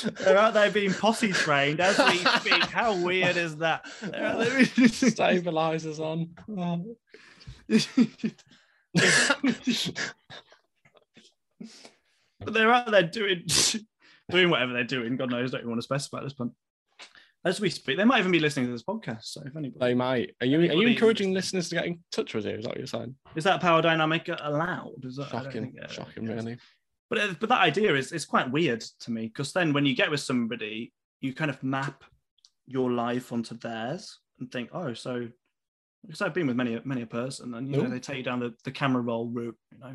They're out there being posse trained as we speak. How weird is that? They're out there- Stabilizers on. Oh. but they're out there doing doing whatever they're doing. God knows, don't even want to specify at this point. As we speak, they might even be listening to this podcast. So if anybody they might. Are you are you encouraging listeners to get in touch with you? Is that what you're saying? is that power dynamic allowed? Is that I don't Shocking, think, uh, shocking, really. But uh, but that idea is is quite weird to me because then when you get with somebody, you kind of map your life onto theirs and think, oh, so because I've been with many many a person, and you know they take you down the, the camera roll route. You know,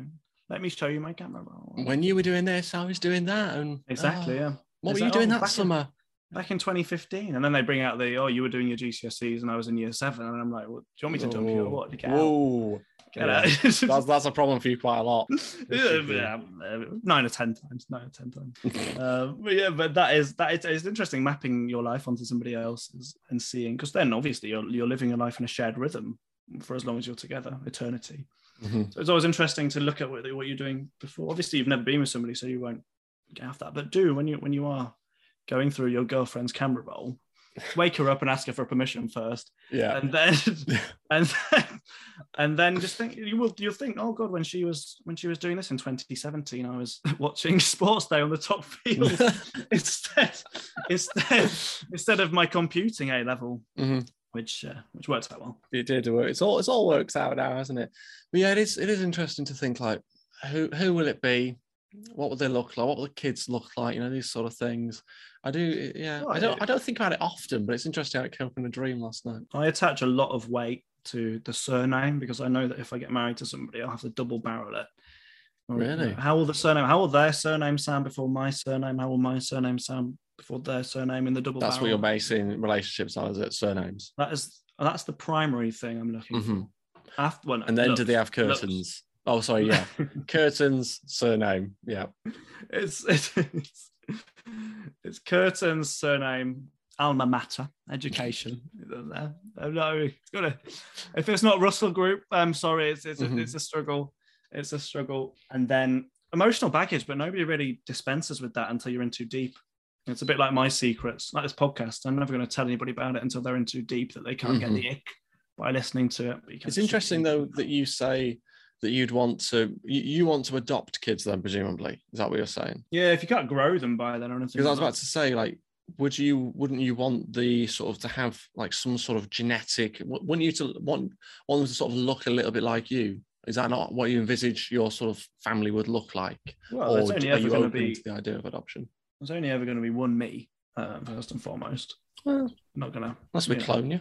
let me show you my camera roll. When you were doing this, I was doing that, and exactly, oh, yeah. What were you that- doing oh, that back in- summer? Back in 2015, and then they bring out the oh, you were doing your GCSEs, and I was in year seven, and I'm like, well, do you want me to dump you or Whoa. what? Get out. Whoa. Get Yeah. [LAUGHS] That's that's a problem for you quite a lot. [LAUGHS] yeah, yeah, nine or ten times, nine or ten times. [LAUGHS] uh, but yeah, but that is that is it's interesting mapping your life onto somebody else's and seeing because then obviously you're you're living your life in a shared rhythm for as long as you're together, eternity. Mhm. So it's always interesting to look at what, what you're doing before. Obviously, you've never been with somebody, so you won't get have that. But do when you when you are going through your girlfriend's camera roll, wake her up and ask her for permission first, Yeah. and then [LAUGHS] and then and then just think you will you'll think oh god when she was when she was doing this in 2017 i was [LAUGHS] watching sports day on the top field [LAUGHS] instead instead instead of my computing a level Mhm. which uh, which works out well It did work. It's all it's all works out now, hasn't it? But yeah, it is it is interesting to think like who who will it be? What would they look like? What will the kids look like? You know, these sort of things. I do yeah. Oh, I don't yeah. I don't think about it often, but it's interesting how it came up in a dream last night. i attach a lot of weight to the surname because i know that if i get married to somebody i'll have to double barrel it Or, you know, Really? how will the surname how will their surname sound before my surname how will my surname sound before their surname in the double That's what barrel? you're basing relationships on, is it? Surnames. that is that's the primary thing i'm looking for Mhm. After, well, no, And then do they have Looks. Curtains? Oh, sorry, yeah. [LAUGHS] curtains, surname. Yeah. it's, it's it's it's Curtin's surname, alma mater, education. Uh, no, it's gotta. If it's not Russell Group, I'm sorry. It's it's, Mhm. a, it's a struggle. It's a struggle. And then emotional baggage, but nobody really dispenses with that until you're in too deep. It's a bit like my secrets, like this podcast. I'm never going to tell anybody about it until they're in too deep that they can't get Mhm. the ick by listening to it. It's interesting though that you say that you'd want to you, want to adopt kids then presumably. Is that what you're saying? Yeah, if you can't grow them by then anything. Because I was about to say, like, would you wouldn't you want the sort of to have like some sort of genetic? Wouldn't you to want want them to sort of look a little bit like you? Is that not what you envisage your sort of family would look like? well, there's or only are ever you going to open be to the idea of adoption? there's only ever going to be one me uh, first and foremost. Well, not gonna. unless we Yeah. clone you.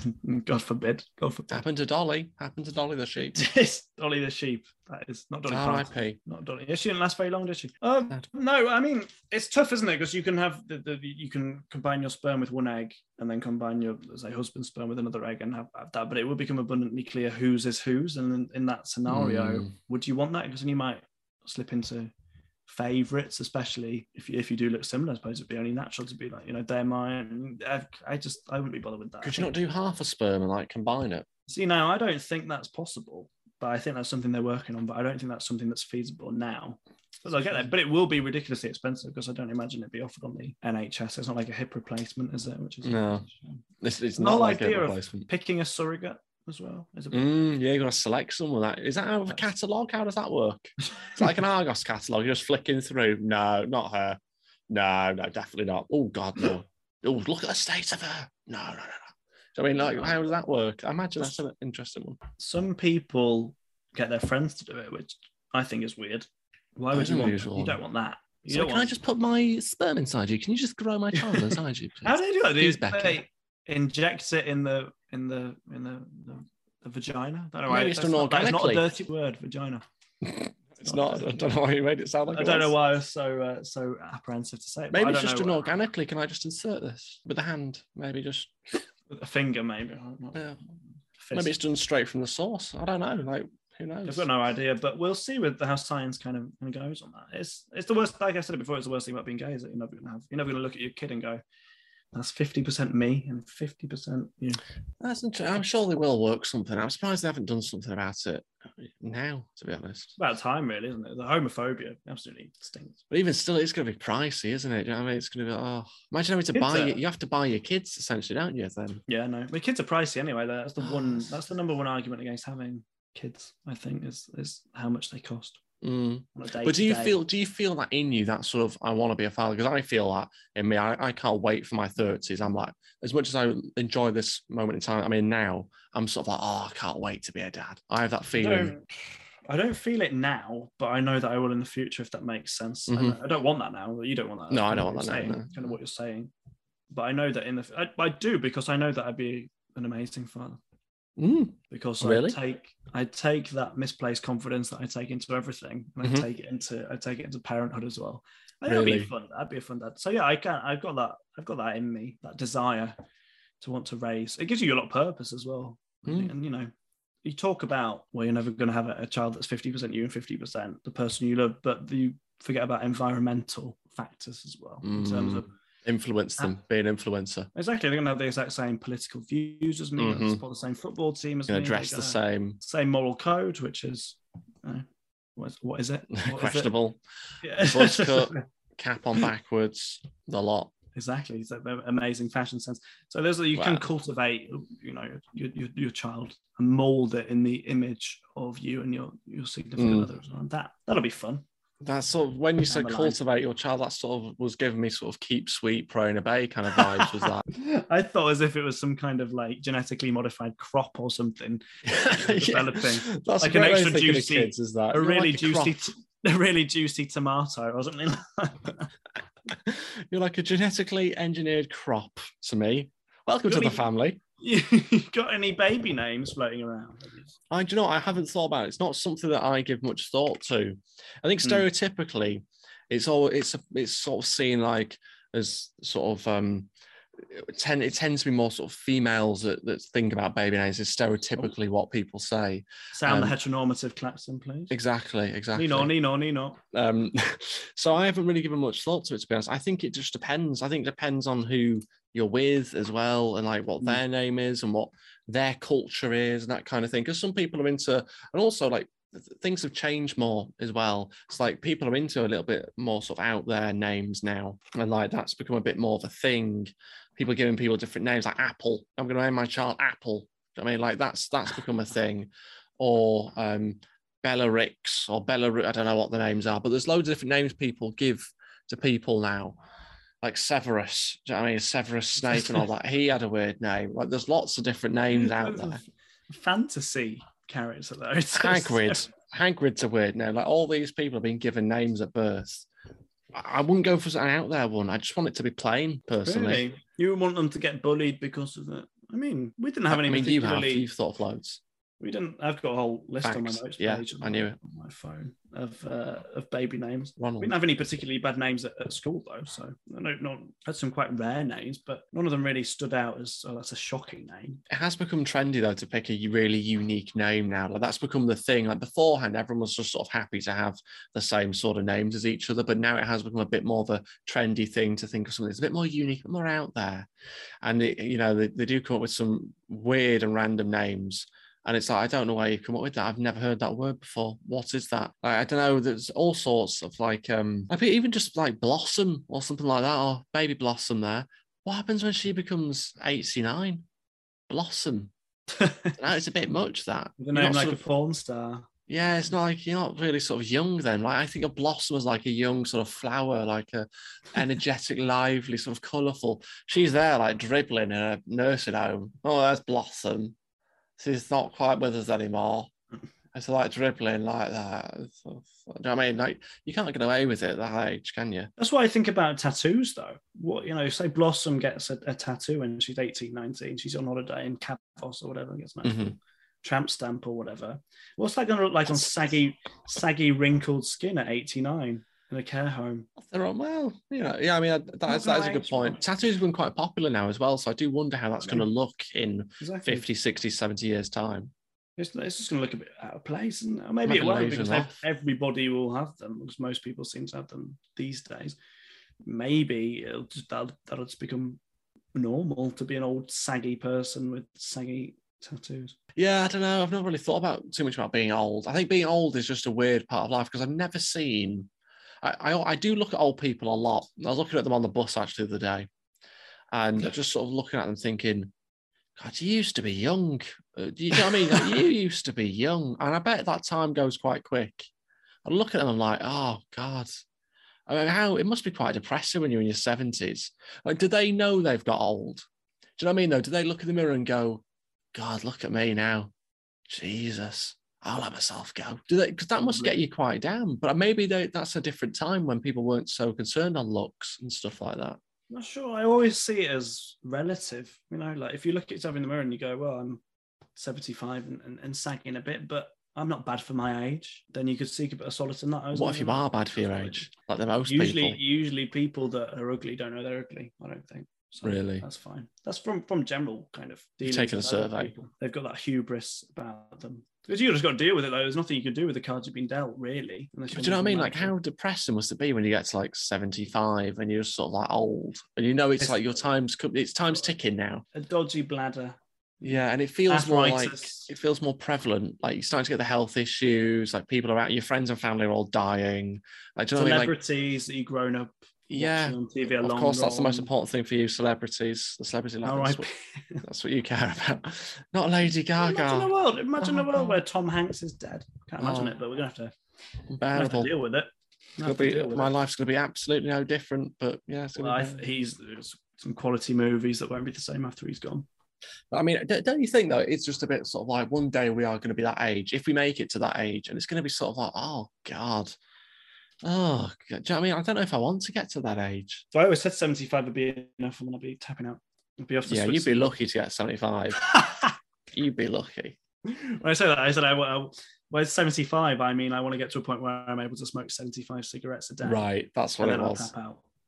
[LAUGHS] God forbid. God forbid. Happened to Dolly. Happened to Dolly the sheep. [LAUGHS] It's Dolly the sheep. That is not Dolly. R.I.P. Not Dolly. She didn't last very long, did she? Um, no, I mean it's tough, isn't it? Because you can have the, the you can combine your sperm with one egg and then combine your say husband's sperm with another egg and have, have that. But it will become abundantly clear whose is whose, and in, in that scenario, Mm. would you want that? Because then you might slip into favorites, especially if you, if you do look similar. I suppose it'd be only natural to be like, you know, they're mine. I, just I wouldn't be bothered with that. Could you not do half a sperm and like combine it? See, now I don't think that's possible, but I think that's something they're working on. But I don't think that's something that's feasible now. But I get that, but it will be ridiculously expensive because I don't imagine it'd be offered on the NHS. It's not like a hip replacement, is it? Which is No. It's, not whole like a idea of replacement. picking a surrogate as well. Is a bit, Mm, yeah, you're gonna select someone. That is that out of a catalogue? How does that work? [LAUGHS] It's like an Argos catalogue. You're just flicking through. No, not her. No, no, definitely not. Oh God, no. [GASPS] Oh, look at the state of her. No, no, no, no. So, I mean, like, how does that work? I imagine that's an interesting one. Some people get their friends to do it, which I think is weird. Why would you want? You don't want that. You So don't can I just put my sperm inside you? Can you just grow my child inside you? [LAUGHS] Please? How do they do that? Please, Becky. they inject it in the in the in the, the, the vagina. I don't know. Maybe it's done not, that's not a dirty word, vagina. [LAUGHS] It's not. I don't know why you made it sound like I don't know why I was so uh, so apprehensive to say it. Maybe it's just done organically. Can I just insert this with a hand? Maybe just. with a finger, maybe. Not- Yeah. Maybe it's done straight from the source. I don't know. Like, who knows? I've got no idea, but we'll see with how science kind of, kind of goes on that. It's it's the worst. Like I said it before, it's the worst thing about being gay is that you're never gonna have you're never gonna look at your kid and go, "That's fifty percent me and fifty percent you." That's interesting. I'm sure they will work something. I'm surprised they haven't done something about it now, to be honest. It's about time, really, isn't it? The homophobia absolutely stinks. But even still, it's going to be pricey, isn't it? You know I mean? It's going to be, oh, imagine having to Kids buy are- it. You have to buy your kids, essentially, don't you? Then. Yeah, no, but kids are pricey anyway. That's the one. [SIGHS] That's the number one argument against having kids. I think is is how much they cost. Mm. On a day But do you day. feel do you feel that in you that sort of I want to be a father because I feel that in me I, I can't wait for my thirties I'm like as much as I enjoy this moment in time I mean now I'm sort of like oh I can't wait to be a dad I have that feeling don't, I don't feel it now, but I know that I will in the future if that makes sense. I Mhm. don't- I, don't want that now. You don't want that. No, I don't want that you're now, no. Kind of what you're saying, but I know that in the I, I do because I know that I'd be an amazing father Mm. because Really? I take I take that misplaced confidence that I take into everything and Mhm. I take it into I take it into parenthood as well. And that'd be fun. That'd be a fun dad. So yeah, I can. I've got that. I've got that in me. That desire to want to raise. It gives you a lot of purpose as well. Mm. And you know, you talk about well, you're never going to have a, child that's 50% you and 50% the person you love, but you forget about environmental factors as well in terms Mm. of Influence them, be an influencer. exactly they're going to have the exact same political views as me, Mhm. support the same football team as me, dress the same, same moral code, which is uh, what is, what is it? [LAUGHS] What is it? questionable, Yeah. [LAUGHS] cut. cap on backwards, the lot. exactly. So they're amazing fashion sense. So those are you can cultivate, you know, your, your, your child and mold it in the image of you and your your significant Mm. others. And that that'll be fun. That's sort of when you said Down the line. cultivate your child, that sort of was giving me sort of keep sweet, pray and obey kind of vibes. Was that? [LAUGHS] I thought as if it was some kind of like genetically modified crop or something. [LAUGHS] developing. That's Like a an extra of thinking of juicy- kids, is that A You're really like juicy, [LAUGHS] a really juicy tomato or something. Like. You're like a genetically engineered crop to me. Welcome to Really? the family. [LAUGHS] you got any baby names floating around? I do you know. I haven't thought about it. It's not something that I give much thought to. I think Hmm. stereotypically, it's all it's it's sort of seen like as sort of um. It, tend, it tends to be more sort of females that, that think about baby names is stereotypically what people say. Sound Um, the heteronormative Clapton, please. Exactly, exactly. Nino, Nino, Nino. Um, [LAUGHS] so I haven't really given much thought to it, to be honest. I think it just depends. I think it depends on who you're with as well, and like what Mm. their name is and what their culture is and that kind of thing. Because some people are into, and also like th- things have changed more as well. It's like people are into a little bit more sort of out there names now, and like that's become a bit more of a thing. People giving people different names, like Apple. I'm going to name my child Apple. Do you know what I mean, like that's that's become a thing, or um, Bellatrix or Belarus. I don't know what the names are, but there's loads of different names people give to people now, like Severus. Do you know what I mean? Severus [LAUGHS] Snape and all that. He had a weird name. Like there's lots of different names out there. Fantasy character though. [LAUGHS] It's- Hagrid. Hagrid's a weird name. Like all these people have been given names at birth. I wouldn't go for an out there one. I just want it to be plain, personally. Really? You would want them to get bullied because of it? I mean, we didn't have any I mean, you have. You've thought of loads. We didn't. I've got a whole list on my notes Yeah, page. on I knew it. On my phone of uh, of baby names. We didn't have any particularly bad names at, at school though, so no, not had some quite rare names, but none of them really stood out as oh, that's a shocking name. it has become trendy though to pick a really unique name now. Like that's become the thing. Like beforehand, everyone was just sort of happy to have the same sort of names as each other, but now it has become a bit more of a trendy thing to think of something that's a bit more unique, more out there. And it, you know, they, they do come up with some weird and random names. And it's like, I don't know why you've come up with that. I've never heard that word before. What is that? Like, I don't know. There's all sorts of like, um, I think even just like Blossom or something like that, or Baby Blossom there. What happens when she becomes 89? Blossom. [LAUGHS] No, it's a bit much that. With name like sort a porn star. yeah, it's not like you're not really sort of young then. Like I think a blossom was like a young sort of flower, like a energetic, [LAUGHS] lively, sort of colourful. She's there like dribbling in a nursing home. Oh, that's Blossom. She's not quite with us anymore. It's like dribbling like that. It's of- do you know what I mean? Like you can't get away with it at that age, can you? That's what I think about tattoos, though. What you know, say Blossom gets a, a tattoo when she's 18, 19, she's on holiday in Kavos or whatever, gets actual Mhm. tramp stamp or whatever. What's that going to look like on saggy, saggy, wrinkled skin at 89 in a care home? They're on oh, well, you know. Yeah, I mean that is, that is a good point. Tattoos have been quite popular now as well, so I do wonder how that's going to mm. look in Exactly. 50, 60, 70 years time. It's, it's just going to look a bit out of place, and maybe it won't because everybody will have them because most people seem to have them these days. Maybe it'll just that'll, that'll just become normal to be an old saggy person with saggy tattoos. Yeah, I don't know. I've not really thought about too much about being old. I think being old is just a weird part of life because I've never seen. I, I I do look at old people a lot. I was looking at them on the bus actually the other day, and just sort of looking at them thinking, God, you used to be young. Uh, do you know what I mean? Like, you used to be young, and I bet that time goes quite quick. I look at them, I'm like, oh God. I mean, how it must be quite depressing when you're in your seventies. Like, do they know they've got old? Do you know what I mean? Though, do they look in the mirror and go, God, look at me now. Jesus, I'll let myself go. Do they? Because that must get you quite down. But uh, maybe they, that's a different time when people weren't so concerned on looks and stuff like that. Not sure. I always see it as relative. You know, like if you look at yourself in the mirror and you go, "Well, I'm 75 and, and, and sagging a bit, but I'm not bad for my age," then you could seek a bit of solace in that. What if you are bad for your age, like the most Usually, people? usually people that are ugly don't know they're ugly. I don't think. So Really? that's fine. That's from from general kind of. You've taken a survey. people. They've got that hubris about them. Because you just got to deal with it though. There's nothing you can do with the cards you've been dealt, really. do you know what I mean? Like, how depressing must it be when you get to like 75 and you're sort of like old and you know it's It's- like your time's co- it's time's ticking now. a dodgy bladder. Yeah, and it feels more like it feels more prevalent. Like you're starting to get the health issues. Like people are out, your friends and family are all dying. Like, do you know what I mean? Like, Celebrities that you've grown up yeah, on TV of along. course, that's the most important thing for you, celebrities. The celebrity oh, life. That's, what, [LAUGHS] that's what you care about. Not Lady Gaga. Imagine a world. Imagine Oh, a world where Tom Hanks is dead. Can't imagine Oh. it, but we're gonna have to, have to deal with it. It's We're gonna gonna have to be, deal with my it. life's going to be absolutely no different, but yeah, it's Well, be th- he's there's some quality movies that won't be the same after he's gone. I mean, don't don't you think though? It's just a bit sort of like one day we are going to be that age. If we make it to that age, and it's going to be sort of like, oh god, oh, God. do you know what I mean? I don't know if I want to get to that age. So I always said 75 would be enough, and then I'd be tapping out. I'd be off Yeah, you'd be lucky to get seventy-five. [LAUGHS] you'd be lucky. when I say that, I said I, I well, it's 75. I mean, I want to get to a point where I'm able to smoke 75 cigarettes a day. Right, that's what it was.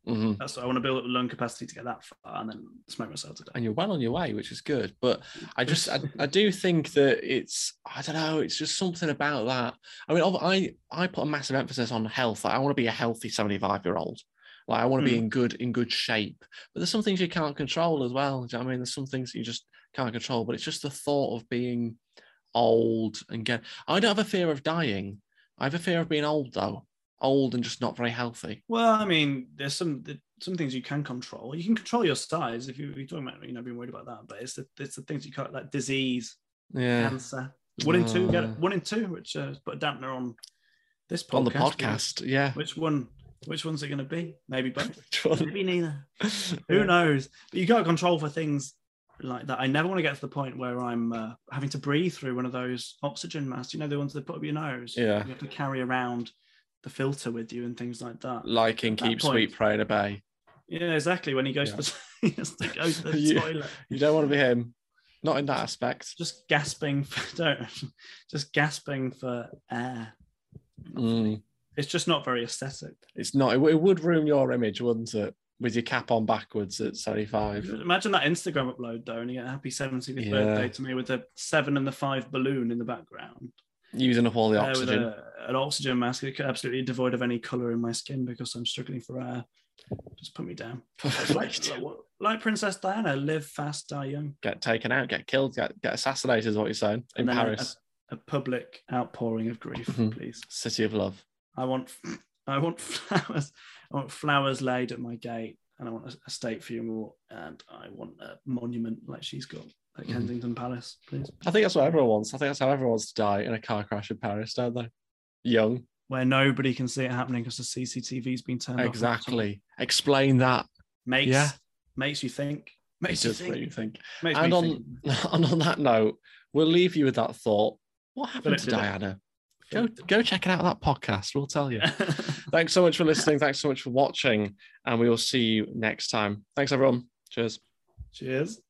Tap out. hmm That's what I want to build up lung capacity to get that far and then smoke myself to death. And you're well on your way, which is good. But I just, I, I do think that it's, I don't know, it's just something about that. I mean, I, I put a massive emphasis on health. Like, I want to be a healthy 75 year old. Like I want to be Hmm. in good, in good shape. But there's some things you can't control as well. You know I mean? There's some things you just can't control. But it's just the thought of being old and get. I don't have a fear of dying. I have a fear of being old though. Old and just not very healthy. Well, I mean, there's some some things you can control. You can control your size if you, you're talking about, you know, being worried about that. But it's the it's the things you can't, like disease, Yeah. cancer. One in two, get Uh. it. One in two, which uh, put a dampener on this podcast. On the podcast. Yeah. Which one? Which one's it going to be? Maybe both. [LAUGHS] Maybe neither. [LAUGHS] Who knows? But you got control for things like that. I never want to get to the point where I'm uh, having to breathe through one of those oxygen masks. You know, the ones they put up your nose. Yeah. You have to carry around the filter with you and things like that. Like in Keep Sweet, Pray and Obey. Yeah, exactly. When he goes Yeah. to the, [LAUGHS] to go to the [LAUGHS] You- toilet, You don't want to be him. Not in that aspect. just gasping for [LAUGHS] don't, just gasping for air. Mm. It's just not very aesthetic. It's not. It, it would ruin your image, wouldn't it? With your cap on backwards at 75. Imagine that Instagram upload though, and you get a happy 70th Yeah. birthday to me with the seven and the five balloon in the background. Using up all the Uh, oxygen. a, an oxygen mask, absolutely devoid of any color in my skin because I'm struggling for air. Just put me down. [LAUGHS] Like, Like, Princess Diana, live fast, die young. get taken out, get killed, get, get assassinated, is what you're saying. In then a- Paris, A public outpouring of grief, Mhm. please. city of love. I want, [LAUGHS] I want flowers. I want flowers laid at my gate, and I want a, a state funeral, and I want a monument like she's got at Mhm. Kensington Palace, please, I think that's what everyone wants. I think that's how everyone wants to die in a car crash in Paris, don't they? Young. where nobody can see it happening because the CCTV's been turned off. Exactly. Explain that. Makes Yeah. makes you think. It Makes you does think. make you think. Makes And on, think. [LAUGHS] and on that note, we'll leave you with that thought. What happened Philip to. Diana? Go, go check it out, that podcast. We'll tell you. [LAUGHS] Thanks so much for listening. Thanks so much for watching. And we will see you next time. Thanks, everyone. Cheers. Cheers.